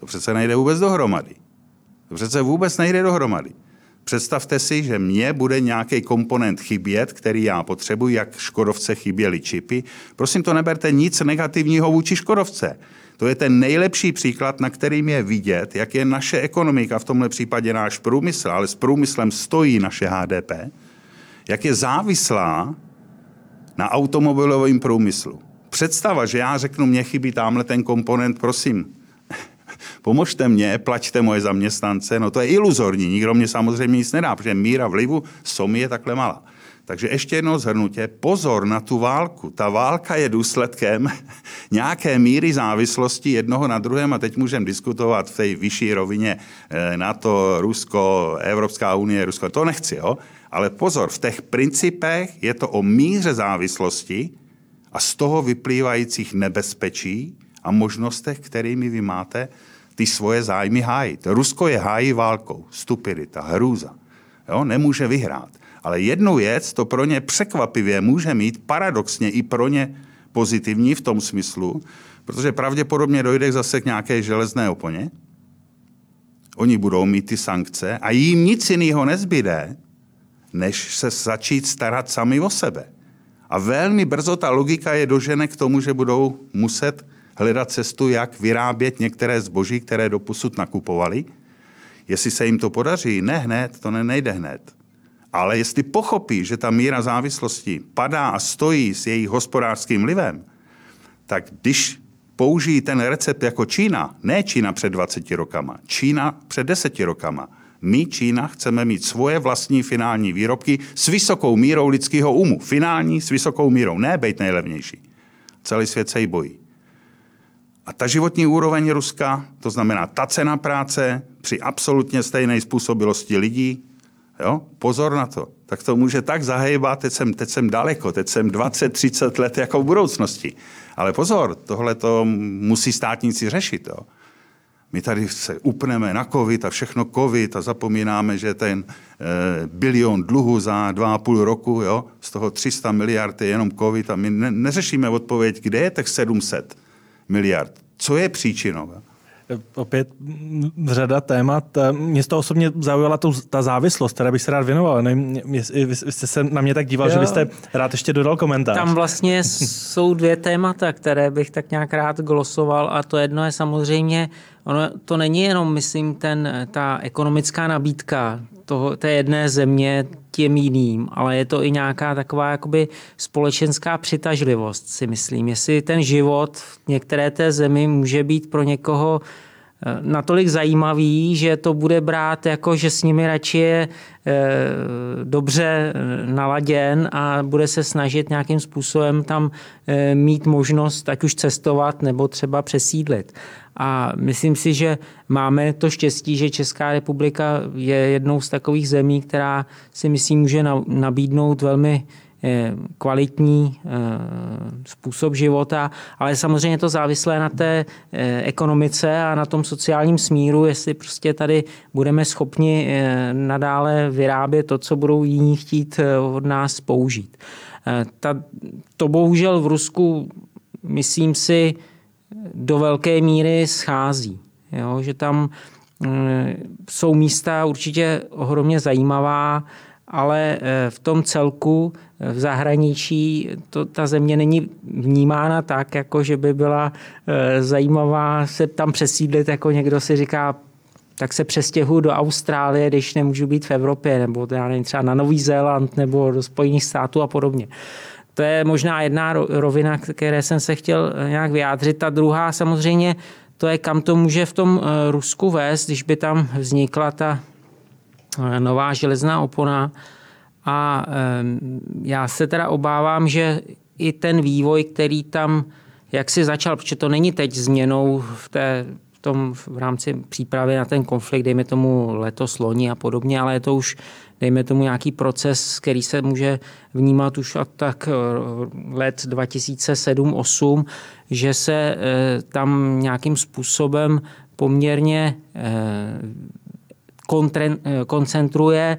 To přece nejde vůbec dohromady. To přece vůbec nejde dohromady. Představte si, že mně bude nějaký komponent chybět, který já potřebuji, jak Škodovce chyběly čipy. Prosím, to neberte nic negativního vůči Škodovce. To je ten nejlepší příklad, na kterým je vidět, jak je naše ekonomika, v tomhle případě náš průmysl, ale s průmyslem stojí naše HDP, jak je závislá na automobilovém průmyslu. Představa, že já řeknu, mně chybí tamhle ten komponent, prosím, pomožte mě, plaťte moje zaměstnance, no to je iluzorní, nikdo mě samozřejmě nic nedá, protože míra vlivu SOMI je takhle malá. Takže ještě jednou zhrnutě, pozor na tu válku. Ta válka je důsledkem nějaké míry závislosti jednoho na druhém a teď můžeme diskutovat v té vyšší rovině eh, NATO, Rusko, Evropská unie, Rusko. To nechci, jo? Ale pozor, v těch principech je to o míře závislosti a z toho vyplývajících nebezpečí a možnostech, kterými vy máte ty svoje zájmy hájit. Rusko je hájí válkou, stupidita, hrůza. Jo? Nemůže vyhrát. Ale jednu věc to pro ně překvapivě může mít paradoxně i pro ně pozitivní v tom smyslu, protože pravděpodobně dojde zase k nějaké železné oponě. Oni budou mít ty sankce a jim nic jiného nezbyde, než se začít starat sami o sebe. A velmi brzo ta logika je dožene k tomu, že budou muset hledat cestu, jak vyrábět některé zboží, které doposud nakupovali. Jestli se jim to podaří, ne hned, to ne, nejde hned. Ale jestli pochopí, že ta míra závislosti padá a stojí s jejich hospodářským vlivem, tak když použijí ten recept jako Čína, ne Čína před 20 rokama, Čína před 10 rokama, my, Čína, chceme mít svoje vlastní finální výrobky s vysokou mírou lidského umu. Finální s vysokou mírou, ne být nejlevnější. Celý svět se jí bojí. A ta životní úroveň Ruska, to znamená ta cena práce při absolutně stejné způsobilosti lidí, Jo? Pozor na to. Tak to může tak zahejbat, teď jsem, teď jsem daleko, teď jsem 20-30 let jako v budoucnosti. Ale pozor, tohle to musí státníci řešit. Jo? My tady se upneme na covid a všechno covid a zapomínáme, že ten e, bilion dluhu za dva a půl roku, jo, z toho 300 miliard je jenom covid a my ne, neřešíme odpověď, kde je těch 700 miliard. Co je příčinou? Opět řada témat. Mě z toho osobně zaujala tu, ta závislost, která bych se rád věnoval. Nevím, vy, vy jste se na mě tak díval, jo. že byste rád ještě dodal komentář. Tam vlastně jsou dvě témata, které bych tak nějak rád glosoval a to jedno je samozřejmě, ono to není jenom, myslím, ten, ta ekonomická nabídka toho, té jedné země těm jiným, ale je to i nějaká taková jakoby společenská přitažlivost, si myslím. Jestli ten život v některé té zemi může být pro někoho eh, natolik zajímavý, že to bude brát jako, že s nimi radši je eh, dobře eh, naladěn a bude se snažit nějakým způsobem tam mít možnost ať už cestovat nebo třeba přesídlit. A myslím si, že máme to štěstí, že Česká republika je jednou z takových zemí, která si myslím může nabídnout velmi eh, kvalitní eh, způsob života, ale samozřejmě to závislé na té eh, ekonomice a na tom sociálním smíru, jestli prostě tady budeme schopni nadále vyrábět to, co budou jiní chtít od nás použít. Ta, to bohužel v Rusku, myslím si, do velké míry schází. Jo? Že tam eh, jsou místa určitě ohromně zajímavá, ale eh, v tom celku eh, v zahraničí to, ta země není vnímána tak, jako že by byla zajímavá se tam přesídlit, jako někdo si říká, tak se přestěhuji do Austrálie, když nemůžu být v Evropě, nebo já nevím, třeba na Nový Zéland, nebo do Spojených států a podobně. To je možná jedna rovina, které jsem se chtěl eh, nějak vyjádřit. Ta druhá samozřejmě, to je, kam to může v tom eh, Rusku vést, když by tam vznikla ta eh, nová železná opona. A já se teda obávám, že i ten vývoj, který tam jak si začal, protože to není teď změnou v té v tom v rámci přípravy na ten konflikt, dejme tomu letos, loni a podobně, ale je to už dejme tomu nějaký proces, který se může vnímat už od tak eh, let 2007-2008, že se eh, tam nějakým způsobem poměrně eh, koncentruje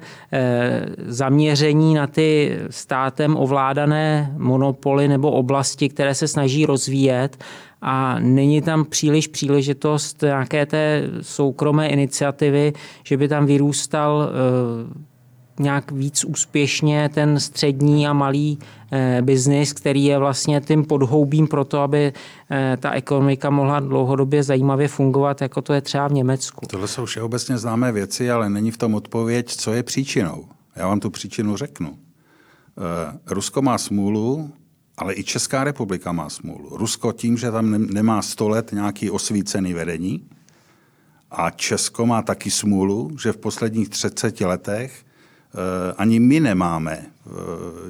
zaměření na ty státem ovládané monopoly nebo oblasti, které se snaží rozvíjet. A není tam příliš příležitost nějaké té soukromé iniciativy, že by tam vyrůstal nějak víc úspěšně ten střední a malý eh, biznis, který je vlastně tím podhoubím pro to, aby eh, ta ekonomika mohla dlouhodobě zajímavě fungovat, jako to je třeba v Německu. Tohle jsou všeobecně známé věci, ale není v tom odpověď, co je příčinou. Já vám tu příčinu řeknu. Rusko má smůlu, ale i Česká republika má smůlu. Rusko tím, že tam nemá 100 let nějaký osvícený vedení a Česko má taky smůlu, že v posledních 30 letech eh, ani my nemáme eh,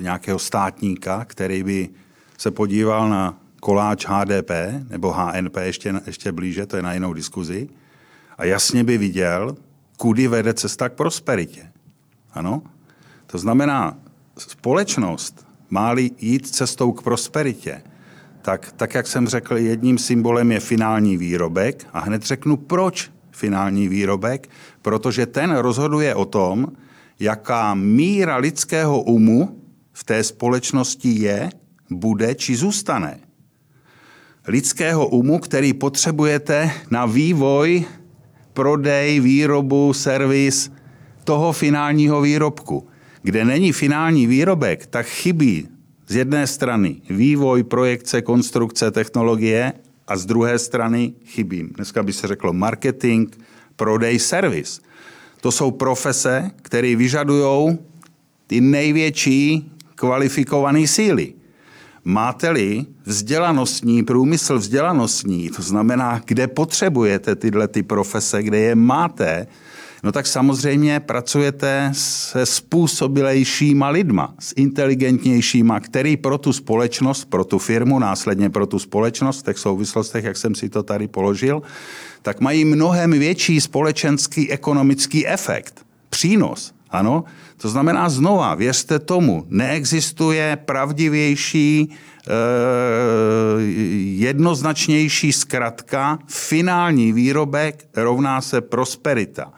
nějakého státníka, který by se podíval na koláč HDP nebo HNP ještě, ještě blíže, to je na jinou diskuzi, a jasně by viděl, kudy vede cesta k prosperitě. Ano? To znamená, společnost má jít cestou k prosperitě, tak, tak jak jsem řekl, jedním symbolem je finální výrobek a hned řeknu, proč finální výrobek, protože ten rozhoduje o tom, jaká míra lidského umu v té společnosti je, bude či zůstane. Lidského umu, který potřebujete na vývoj, prodej, výrobu, servis toho finálního výrobku. Kde není finální výrobek, tak chybí z jedné strany vývoj, projekce, konstrukce, technologie a z druhé strany chybí. Dneska by se řeklo marketing, prodej, servis. To jsou profese, které vyžadují ty největší kvalifikované síly. Máte-li vzdělanostní, průmysl vzdělanostní, to znamená, kde potřebujete tyhle ty profese, kde je máte, no tak samozřejmě pracujete se způsobilejšíma lidma, s inteligentnějšíma, který pro tu společnost, pro tu firmu, následně pro tu společnost, v těch souvislostech, jak jsem si to tady položil, tak mají mnohem větší společenský ekonomický efekt, přínos. Ano, to znamená znova, věřte tomu, neexistuje pravdivější, eh, jednoznačnější zkratka, finální výrobek rovná se prosperita.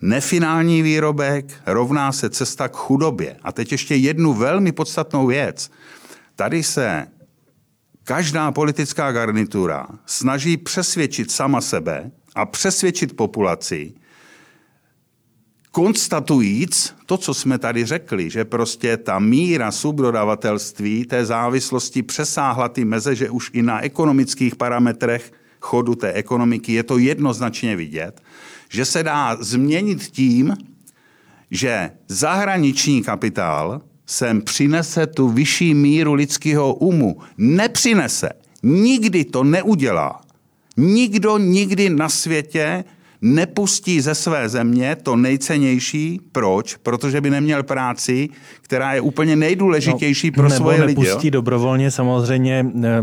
Nefinální výrobek rovná se cesta k chudobě. A teď ještě jednu velmi podstatnou věc. Tady se každá politická garnitura snaží přesvědčit sama sebe a přesvědčit populaci, konstatujíc to, co jsme tady řekli, že prostě ta míra subdodavatelství té závislosti přesáhla ty meze, že už i na ekonomických parametrech chodu té ekonomiky je to jednoznačně vidět, že se dá změnit tím, že zahraniční kapitál sem přinese tu vyšší míru lidského umu. Nepřinese. Nikdy to neudělá. Nikdo nikdy na světě nepustí ze své země to nejcennější. Proč? Protože by neměl práci, která je úplně nejdůležitější no, pro svoje lidi. Nebo nepustí dobrovolně. Samozřejmě eh,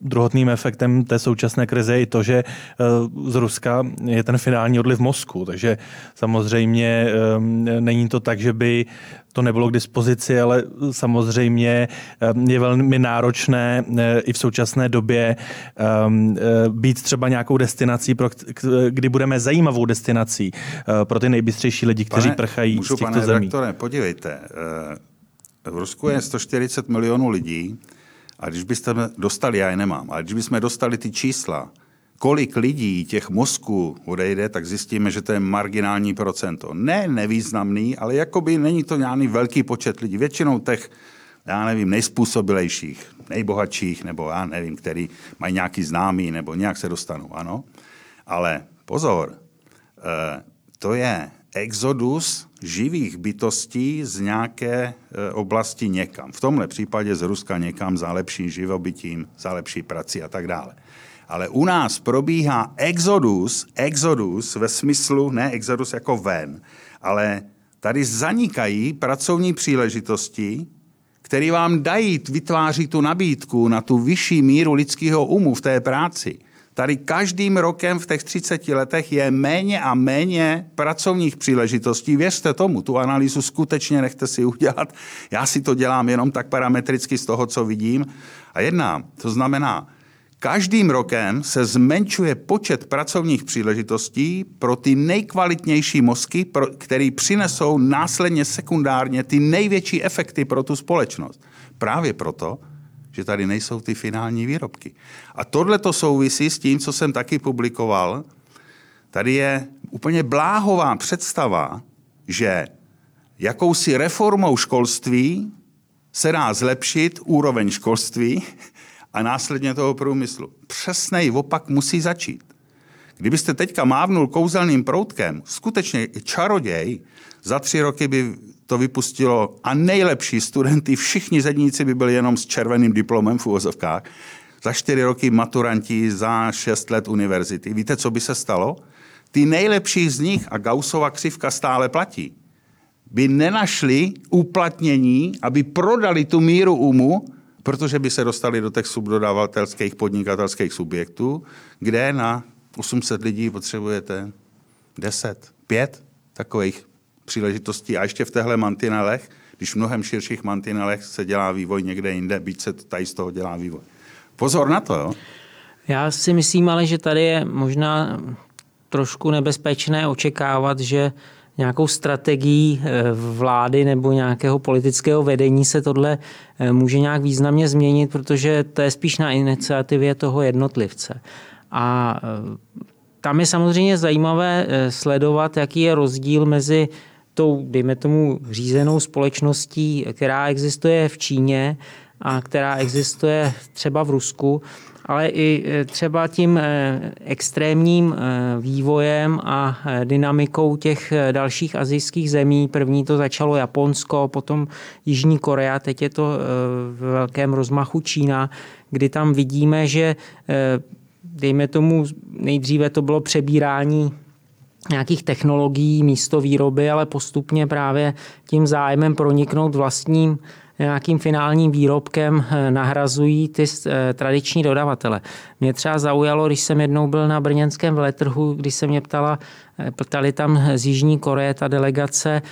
druhotným efektem té současné krize je to, že eh, z Ruska je ten finální odliv mozku. Takže samozřejmě eh, není to tak, že by to nebylo k dispozici, ale samozřejmě je velmi náročné i v současné době být třeba nějakou destinací, pro, kdy budeme zajímavou destinací pro ty nejbystřejší lidi, kteří pane, prchají můžu, z těchto pane zemí. Redaktore, podívejte, v Rusku je 140 milionů lidí a když byste dostali, já je nemám, ale když bychom dostali ty čísla, kolik lidí těch mozků odejde, tak zjistíme, že to je marginální procento. Ne nevýznamný, ale jakoby není to nějaký velký počet lidí. Většinou těch, já nevím, nejspůsobilejších, nejbohatších, nebo já nevím, který mají nějaký známý, nebo nějak se dostanou, ano. Ale pozor, eh, to je exodus živých bytostí z nějaké e, oblasti někam. V tomhle případě z Ruska někam za lepším živobytím, za lepší prací a tak dále. Ale u nás probíhá exodus, exodus ve smyslu, ne exodus jako ven, ale tady zanikají pracovní příležitosti, které vám dají, vytváří tu nabídku na tu vyšší míru lidského umu v té práci – Tady každým rokem v těch 30 letech je méně a méně pracovních příležitostí. Věřte tomu, tu analýzu skutečně nechte si udělat. Já si to dělám jenom tak parametricky z toho, co vidím a jednám. To znamená, Každým rokem se zmenšuje počet pracovních příležitostí pro ty nejkvalitnější mozky, které přinesou následně sekundárně ty největší efekty pro tu společnost. Právě proto, že tady nejsou ty finální výrobky. A tohle to souvisí s tím, co jsem taky publikoval. Tady je úplně bláhová představa, že jakousi reformou školství se dá zlepšit úroveň školství a následně toho průmyslu. Přesnej opak musí začít. Kdybyste teďka mávnul kouzelným proutkem, skutečně čaroděj, za tři roky by to vypustilo a nejlepší studenty, všichni zedníci by byli jenom s červeným diplomem v úvozovkách, za čtyři roky maturanti, za šest let univerzity. Víte, co by se stalo? Ty nejlepší z nich, a Gaussova křivka stále platí, by nenašli uplatnění, aby prodali tu míru umu, protože by se dostali do těch subdodavatelských podnikatelských subjektů, kde na 800 lidí potřebujete 10, 5 takových příležitostí. A ještě v téhle mantinelech, když v mnohem širších mantinelech se dělá vývoj někde jinde, byť se tady z toho dělá vývoj. Pozor na to, jo? Já si myslím ale, že tady je možná trošku nebezpečné očekávat, že nějakou strategií eh, vlády nebo nějakého politického vedení se tohle eh, může nějak významně změnit, protože to je spíš na iniciativě toho jednotlivce. A eh, tam je samozřejmě zajímavé sledovat, jaký je rozdíl mezi tou, dejme tomu, řízenou společností, která existuje v Číně a která existuje třeba v Rusku, ale i e, třeba tím e, extrémním e, vývojem a dynamikou těch dalších azijských zemí. První to začalo Japonsko, potom Jižní Korea, teď je to v velkém rozmachu Čína, kdy tam vidíme, že dejme tomu, nejdříve to bylo přebírání nějakých technologií místo výroby, ale postupně právě tím zájmem proniknout vlastním nějakým finálním výrobkem eh, nahrazují ty eh, tradiční dodavatele. Mě třeba zaujalo, když jsem jednou byl na brněnském veletrhu, když se mě ptala, eh, ptali tam z Jižní Koreje ta delegace,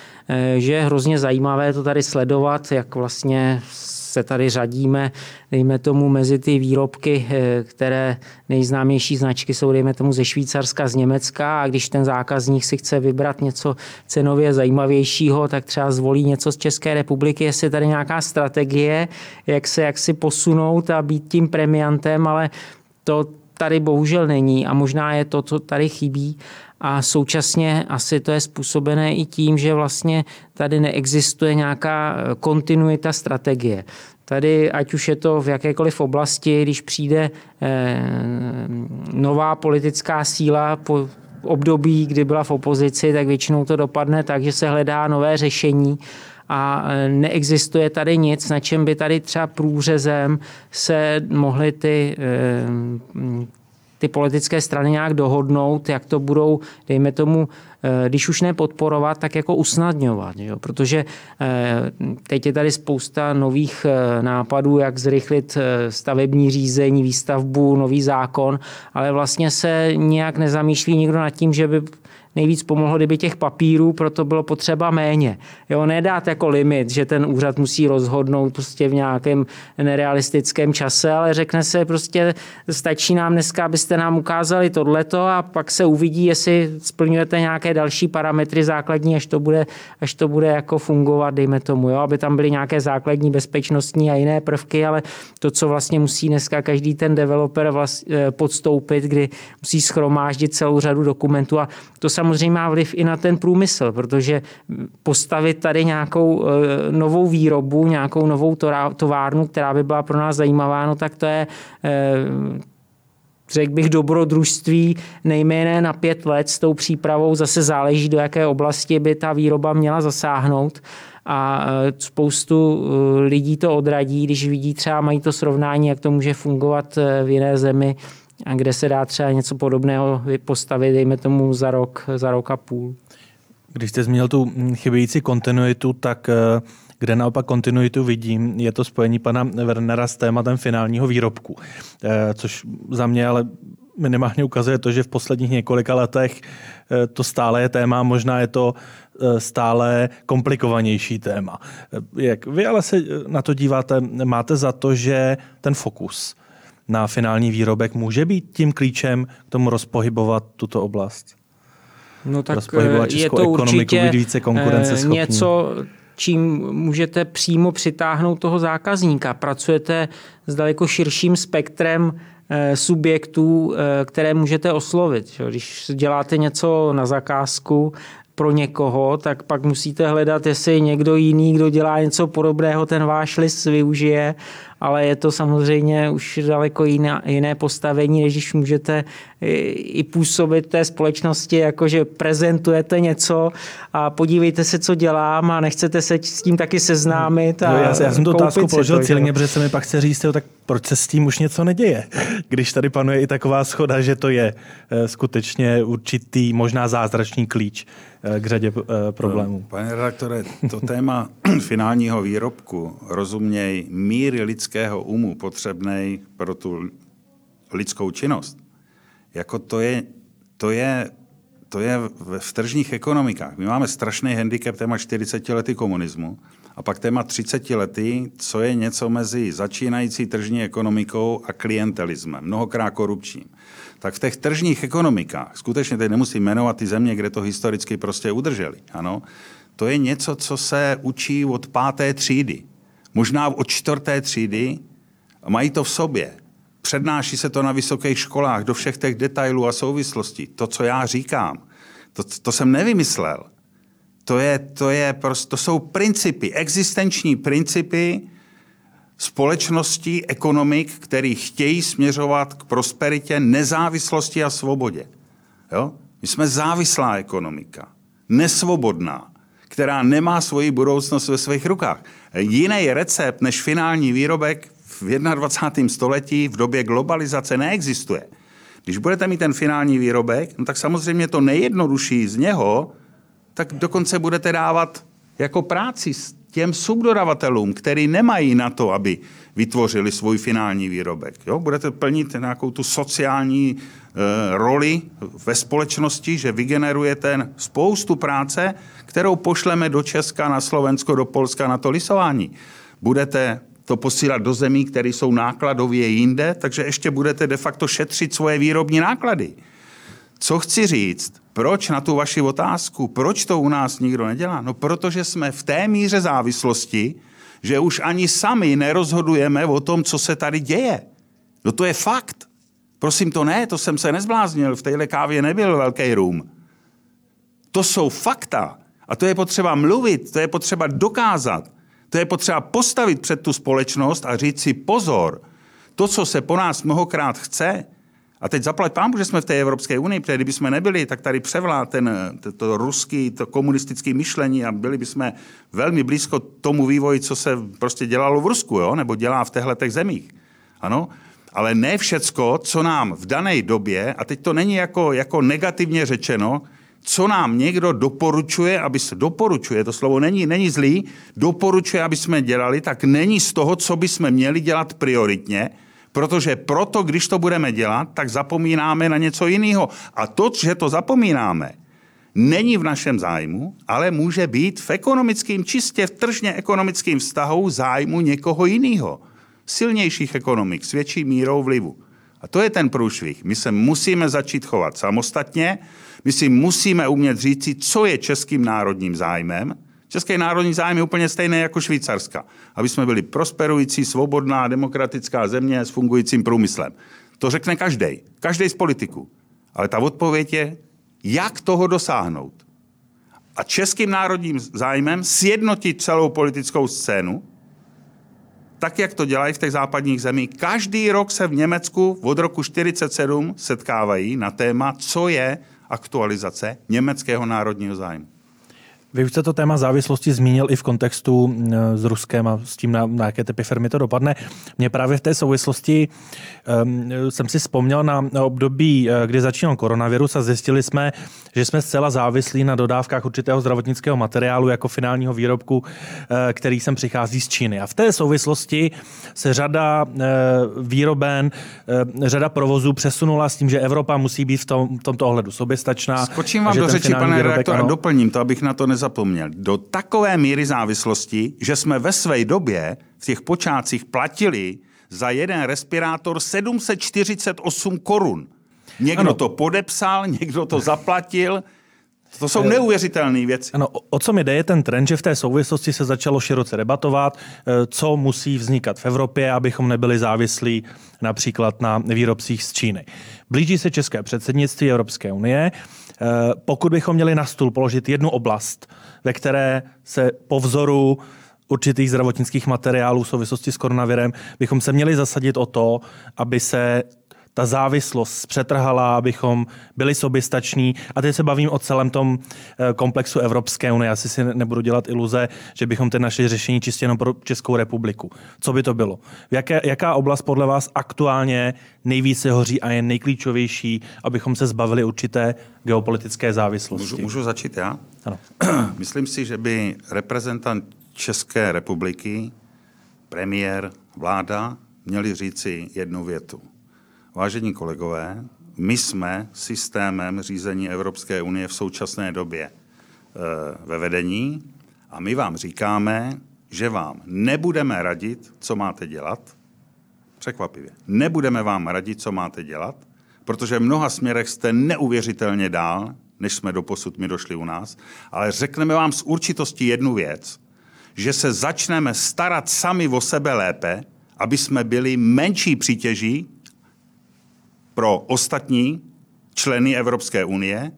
že je hrozně zajímavé to tady sledovat, jak vlastně se tady řadíme, dejme tomu, mezi ty výrobky, eh, které nejznámější značky jsou, dejme tomu, ze Švýcarska, z Německa. A když ten zákazník si chce vybrat něco cenově zajímavějšího, tak třeba zvolí něco z České republiky, jestli tady nějaká strategie, jak se jak si posunout a být tím premiantem, ale to tady bohužel není. A možná je to, co tady chybí a současně asi to je způsobené i tím, že vlastně tady neexistuje nějaká eh, kontinuita strategie. Tady, ať už je to v jakékoliv oblasti, když přijde eh, nová politická síla po období, kdy byla v opozici, tak většinou to dopadne tak, že se hledá nové řešení a eh, neexistuje tady nic, na čem by tady třeba průřezem se mohly ty ty politické strany nějak dohodnout, jak to budou, dejme tomu, eh, když už ne podporovat, tak jako usnadňovat. Jo? Protože eh, teď je tady spousta nových eh, nápadů, jak zrychlit stavební řízení, výstavbu, nový zákon, ale vlastně se nějak nezamýšlí nikdo nad tím, že by nejvíc pomohlo, kdyby těch papírů proto bylo potřeba méně. Jo, nedát jako limit, že ten úřad musí rozhodnout prostě v nějakém nerealistickém čase, ale řekne se prostě, stačí nám dneska, abyste nám ukázali tohleto a pak se uvidí, jestli splňujete nějaké další parametry základní, až to bude, až to bude jako fungovat, dejme tomu, jo, aby tam byly nějaké základní bezpečnostní a jiné prvky, ale to, co vlastně musí dneska každý ten developer vlast, eh, podstoupit, kdy musí schromáždit celou řadu dokumentů a to se samozřejmě má vliv i na ten průmysl, protože postavit tady nějakou eh, novou výrobu, nějakou novou továrnu, která by byla pro nás zajímavá, no tak to je eh, řekl bych, dobrodružství nejméně na pět let s tou přípravou. Zase záleží, do jaké oblasti by ta výroba měla zasáhnout. A eh, spoustu lidí to odradí, když vidí třeba, mají to srovnání, jak to může fungovat v jiné zemi, a kde se dá třeba něco podobného postavit, dejme tomu za rok, za rok a půl. Když jste zmínil tu chybějící kontinuitu, tak eh, kde naopak kontinuitu vidím, je to spojení pana Wernera s tématem finálního výrobku, eh, což za mě ale minimálně ukazuje to, že v posledních několika letech eh, to stále je téma, možná je to stále komplikovanější téma. Jak vy ale se na to díváte, máte za to, že ten fokus na finální výrobek může být tím klíčem k tomu rozpohybovat tuto oblast? No tak rozpohybovat je to určitě být více konkurenceschopný. něco, čím můžete přímo přitáhnout toho zákazníka. Pracujete s daleko širším spektrem eh, subjektů, eh, které můžete oslovit. Když děláte něco na zakázku pro někoho, tak pak musíte hledat, jestli někdo jiný, kdo dělá něco podobného, ten váš list využije ale je to samozřejmě už daleko jiné, jiné postavení, než když můžete i působit té společnosti, jakože prezentujete něco a podívejte se, co dělám a nechcete se s tím taky seznámit. A jo, já, já jsem tu otázku položil cíleně, protože se mi pak chce říct, jo, tak proč se s tím už něco neděje? Když tady panuje i taková schoda, že to je eh, skutečně určitý, možná zázračný klíč eh, k řadě eh, problémů. Pane redaktore, to téma finálního výrobku, rozuměj míry lidského umu potřebnej pro tu lidskou činnost, jako to je, to je, to je v tržních ekonomikách. My máme strašný handicap téma 40 lety komunismu a pak téma 30 lety, co je něco mezi začínající tržní ekonomikou a klientelismem, mnohokrát korupčním. Tak v těch tržních ekonomikách, skutečně teď nemusím jmenovat ty země, kde to historicky prostě udrželi, ano, to je něco, co se učí od páté třídy. Možná od čtvrté třídy, mají to v sobě. Přednáší se to na vysokých školách do všech těch detailů a souvislostí. To, co já říkám, to, to jsem nevymyslel. To, je, to, je prostě, to jsou principy, existenční principy společností, ekonomik, který chtějí směřovat k prosperitě, nezávislosti a svobodě. Jo? My jsme závislá ekonomika, nesvobodná, která nemá svoji budoucnost ve svých rukách. Jiný recept než finální výrobek v 21. století v době globalizace neexistuje. Když budete mít ten finální výrobek, no tak samozřejmě to nejjednodušší z něho, tak dokonce budete dávat jako práci s těm subdodavatelům, který nemají na to, aby vytvořili svůj finální výrobek. Jo? Budete plnit nějakou tu sociální e, roli ve společnosti, že vygenerujete spoustu práce, kterou pošleme do Česka, na Slovensko, do Polska na to lisování. Budete to posílat do zemí, které jsou nákladově jinde, takže ještě budete de facto šetřit svoje výrobní náklady. Co chci říct, proč na tu vaši otázku, proč to u nás nikdo nedělá? No protože jsme v té míře závislosti, že už ani sami nerozhodujeme o tom, co se tady děje. No to je fakt. Prosím, to ne, to jsem se nezbláznil, v téhle kávě nebyl velký rum. To jsou fakta. A to je potřeba mluvit, to je potřeba dokázat. To je potřeba postavit před tu společnost a říct si pozor, to, co se po nás mnohokrát chce, a teď zaplať pámu, že jsme v té Evropské unii, protože kdyby jsme nebyli, tak tady převlá ten, to, to ruský, to komunistické myšlení a byli bychom velmi blízko tomu vývoji, co se prostě dělalo v Rusku, jo? nebo dělá v těchto zemích. Ano? Ale ne všecko, co nám v dané době, a teď to není jako, jako negativně řečeno, co nám někdo doporučuje, aby se doporučuje, to slovo není, není zlý, doporučuje, aby jsme dělali, tak není z toho, co by jsme měli dělat prioritně, protože proto, když to budeme dělat, tak zapomínáme na něco jiného. A to, že to zapomínáme, není v našem zájmu, ale může být v ekonomickém, čistě v tržně ekonomickém vztahu zájmu někoho jiného. Silnějších ekonomik s větší mírou vlivu. A to je ten průšvih. My se musíme začít chovat samostatně, my si musíme umět říci, co je českým národním zájmem. Český národní zájem je úplně stejný jako Švýcarska. Aby jsme byli prosperující, svobodná, demokratická země s fungujícím průmyslem. To řekne každý, každý z politiků. Ale ta odpověď je, jak toho dosáhnout. A českým národním zájmem sjednotit celou politickou scénu, tak, jak to dělají v těch západních zemích. Každý rok se v Německu od roku 1947 setkávají na téma, co je aktualizace německého národního zájmu. Vy už jste to téma závislosti zmínil i v kontextu eh, s Ruskem a s tím, na, na jaké typy firmy to dopadne. Mě právě v té souvislosti um, jsem si vzpomněl na, na období, eh, kdy začínal koronavirus a zjistili jsme, že jsme zcela závislí na dodávkách určitého zdravotnického materiálu jako finálního výrobku, eh, který sem přichází z Číny. A v té souvislosti se řada výroben, řada provozů přesunula s tím, že Evropa musí být v, tom, v tomto ohledu soběstačná. Skočím vám do řeči, pane redaktor, a doplním to, abych na to nezapomněl, do takové míry závislosti, že jsme ve své době v těch počátcích platili za jeden respirátor 748 korun. Někdo ano. to podepsal, někdo to zaplatil. To jsou eh, neuvěřitelné věci. Ano, o co mi jde je ten trend, že v té souvislosti se začalo široce debatovat, eh, co musí vznikat v Evropě, abychom nebyli závislí například na výrobcích z Číny. Blíží se české předsednictví Evropské unie. Eh, pokud bychom měli na stůl položit jednu oblast, ve které se po vzoru určitých zdravotnických materiálů v souvislosti s koronavirem, bychom se měli zasadit o to, aby se ta závislost přetrhala, abychom byli soběstační. A teď se bavím o celém tom eh, komplexu Evropské unie. Asi si nebudu dělat iluze, že bychom ten naše řešení čistě jenom pro Českou republiku. Co by to bylo? Jaké, jaká oblast podle vás aktuálně nejvíce hoří a je nejklíčovější, abychom se zbavili určité geopolitické závislosti? Můžu, můžu začít já? Ano. Myslím si, že by reprezentant České republiky, premiér, vláda měli říci jednu větu. Vážení kolegové, my jsme systémem řízení Evropské unie v současné době e, ve vedení a my vám říkáme, že vám nebudeme radit, co máte dělat. Překvapivě. Nebudeme vám radit, co máte dělat, protože v mnoha směrech jste neuvěřitelně dál, než jsme do posud my došli u nás, ale řekneme vám s určitostí jednu věc, že se začneme starat sami o sebe lépe, aby jsme byli menší přítěží pro ostatní členy Evropské unie,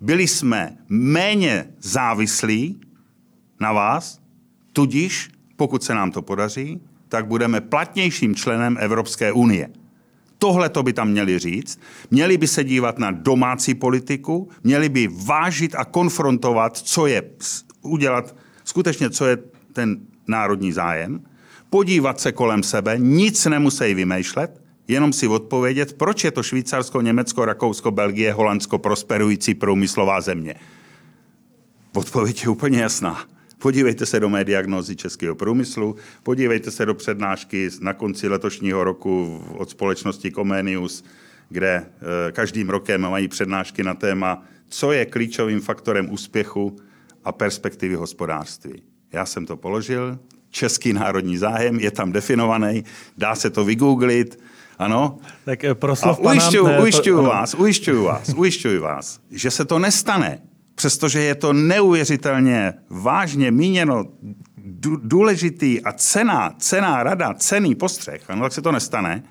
byli jsme méně závislí na vás, tudíž, pokud se nám to podaří, tak budeme platnějším členem Evropské unie. Tohle to by tam měli říct. Měli by se dívat na domácí politiku, měli by vážit a konfrontovat, co je udělat, skutečně, co je ten národní zájem, podívat se kolem sebe, nic nemusí vymýšlet, jenom si odpovědět, proč je to Švýcarsko, Německo, Rakousko, Belgie, Holandsko prosperující průmyslová země. Odpověď je úplně jasná. Podívejte se do mé diagnózy českého průmyslu, podívejte se do přednášky na konci letošního roku od společnosti Comenius, kde eh, každým rokem mají přednášky na téma, co je klíčovým faktorem úspěchu a perspektivy hospodářství. Já jsem to položil, český národní zájem je tam definovaný, dá se to vygooglit, ano. Tak eh, proslov a ujišťuju, pana, ujišťuju to, vás, ujišťuju vás, ujišťuju vás, že se to nestane, přestože je to neuvěřitelně vážně míněno, důležitý a cená, cená rada, cený postřeh, ano, tak se to nestane,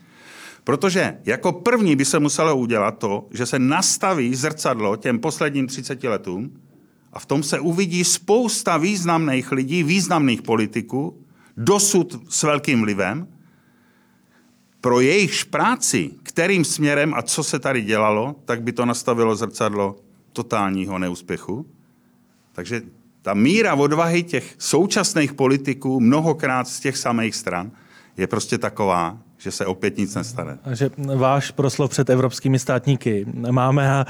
protože jako první by se muselo udělat to, že se nastaví zrcadlo těm posledním 30 letům a v tom se uvidí spousta významných lidí, významných politiků, dosud s velkým vlivem, pro jejich práci, kterým směrem a co se tady dělalo, tak by to nastavilo zrcadlo totálního neúspěchu. Takže ta míra odvahy těch současných politiků, mnohokrát z těch samých stran, je prostě taková, že se opět nic nestane. Že váš proslov před evropskými státníky máme a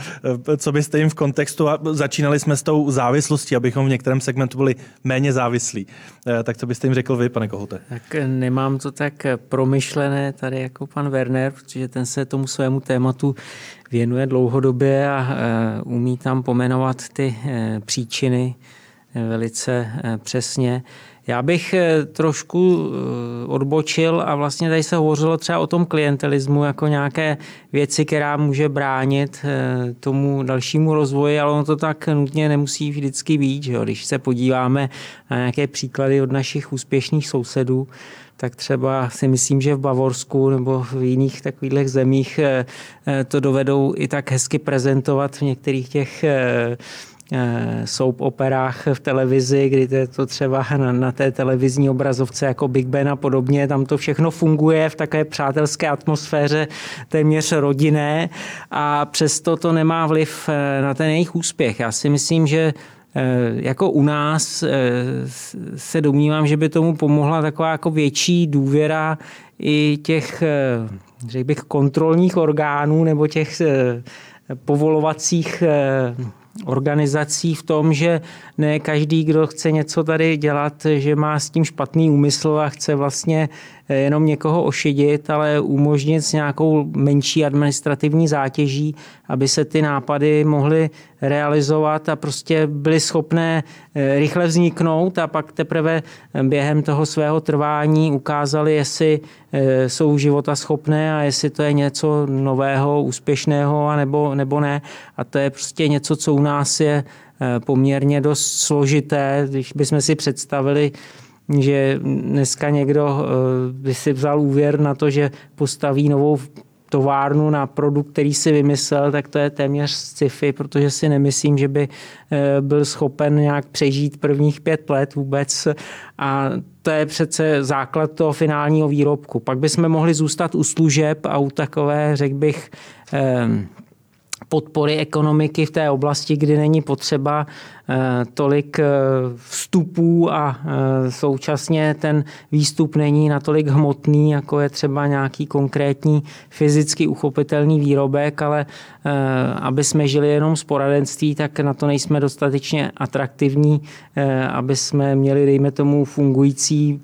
e, co byste jim v kontextu, a začínali jsme s tou závislostí, abychom v některém segmentu byli méně závislí. E, tak co byste jim řekl vy, pane Kohote? Tak nemám to tak promyšlené tady jako pan Werner, protože ten se tomu svému tématu věnuje dlouhodobě a e, umí tam pomenovat ty příčiny velice přesně. Já bych eh, trošku eh, odbočil a vlastně tady se hovořilo třeba o tom klientelismu jako nějaké věci, která může bránit eh, tomu dalšímu rozvoji, ale ono to tak nutně nemusí vždycky být. Že jo? Když se podíváme na nějaké příklady od našich úspěšných sousedů, tak třeba si myslím, že v Bavorsku nebo v jiných takových zemích to dovedou i tak hezky prezentovat v některých těch soap operách v televizi, kdy to je to třeba na, na té televizní obrazovce jako Big Ben a podobně, tam to všechno funguje v také přátelské atmosféře, téměř rodinné a přesto to nemá vliv eh, na ten jejich úspěch. Já si myslím, že eh, jako u nás se domnívám, že by tomu pomohla taková jako větší důvěra i těch, řekl bych, kontrolních orgánů nebo těch povolovacích organizací v tom, že ne každý, kdo chce něco tady dělat, že má s tím špatný úmysl a chce vlastně jenom někoho ošidit, ale umožnit s nějakou menší administrativní zátěží, aby se ty nápady mohly realizovat a prostě byly schopné eh, rychle vzniknout a pak teprve během toho svého trvání ukázali, jestli eh, jsou života schopné a jestli to je něco nového, úspěšného a nebo, nebo ne. A to je prostě něco, co u nás je eh, poměrně dost složité, když bychom si představili, že dneska někdo eh, by si vzal úvěr na to, že postaví novou továrnu na produkt, který si vymyslel, tak to je téměř sci-fi, protože si nemyslím, že by eh, byl schopen nějak přežít prvních pět let vůbec a to je přece základ toho finálního výrobku. Pak bychom mohli zůstat u služeb a u takové, řekl bych, eh, podpory ekonomiky v té oblasti, kdy není potřeba eh, tolik eh, vstupů a eh, současně ten výstup není natolik hmotný, jako je třeba nějaký konkrétní fyzicky uchopitelný výrobek, ale aby jsme žili jenom z poradenství, tak na to nejsme dostatečně atraktivní, aby jsme měli, dejme tomu, fungující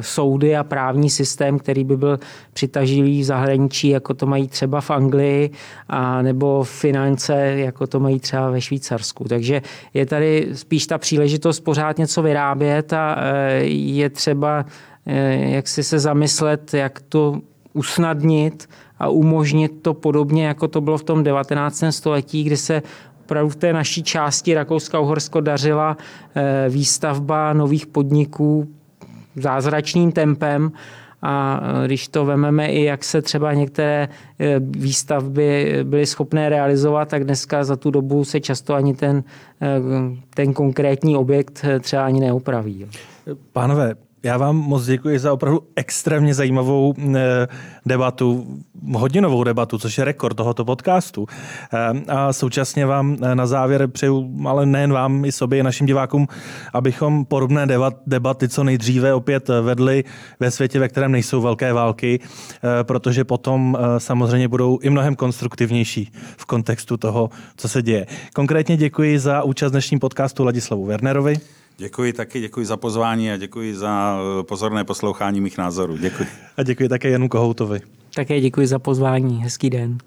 soudy a právní systém, který by byl přitažilý v zahraničí, jako to mají třeba v Anglii, a nebo finance, jako to mají třeba ve Švýcarsku. Takže je tady spíš ta příležitost pořád něco vyrábět a eh, je třeba eh, jak si se zamyslet, jak to usnadnit a umožnit to podobně, jako to bylo v tom 19. století, kdy se opravdu v té naší části Rakouska-Uhorsko dařila výstavba nových podniků zázračným tempem a když to vememe i, jak se třeba některé e, výstavby byly schopné realizovat, tak dneska za tu dobu se často ani ten, e, ten konkrétní objekt třeba ani neopraví. Pánové, já vám moc děkuji za opravdu extrémně zajímavou eh, debatu, hodinovou debatu, což je rekord tohoto podcastu. Eh, a současně vám eh, na závěr přeju, ale nejen vám, i sobě, i našim divákům, abychom podobné debaty co nejdříve opět vedli ve světě, ve kterém nejsou velké války, protože potom samozřejmě budou i mnohem konstruktivnější v kontextu toho, co se děje. Konkrétně děkuji za účast dnešním podcastu Ladislavu Wernerovi. Děkuji taky, děkuji za pozvání a děkuji za eh, pozorné poslouchání mých názorů. Děkuji. A děkuji také Janu Kohoutovi. Také děkuji za pozvání. Hezký den.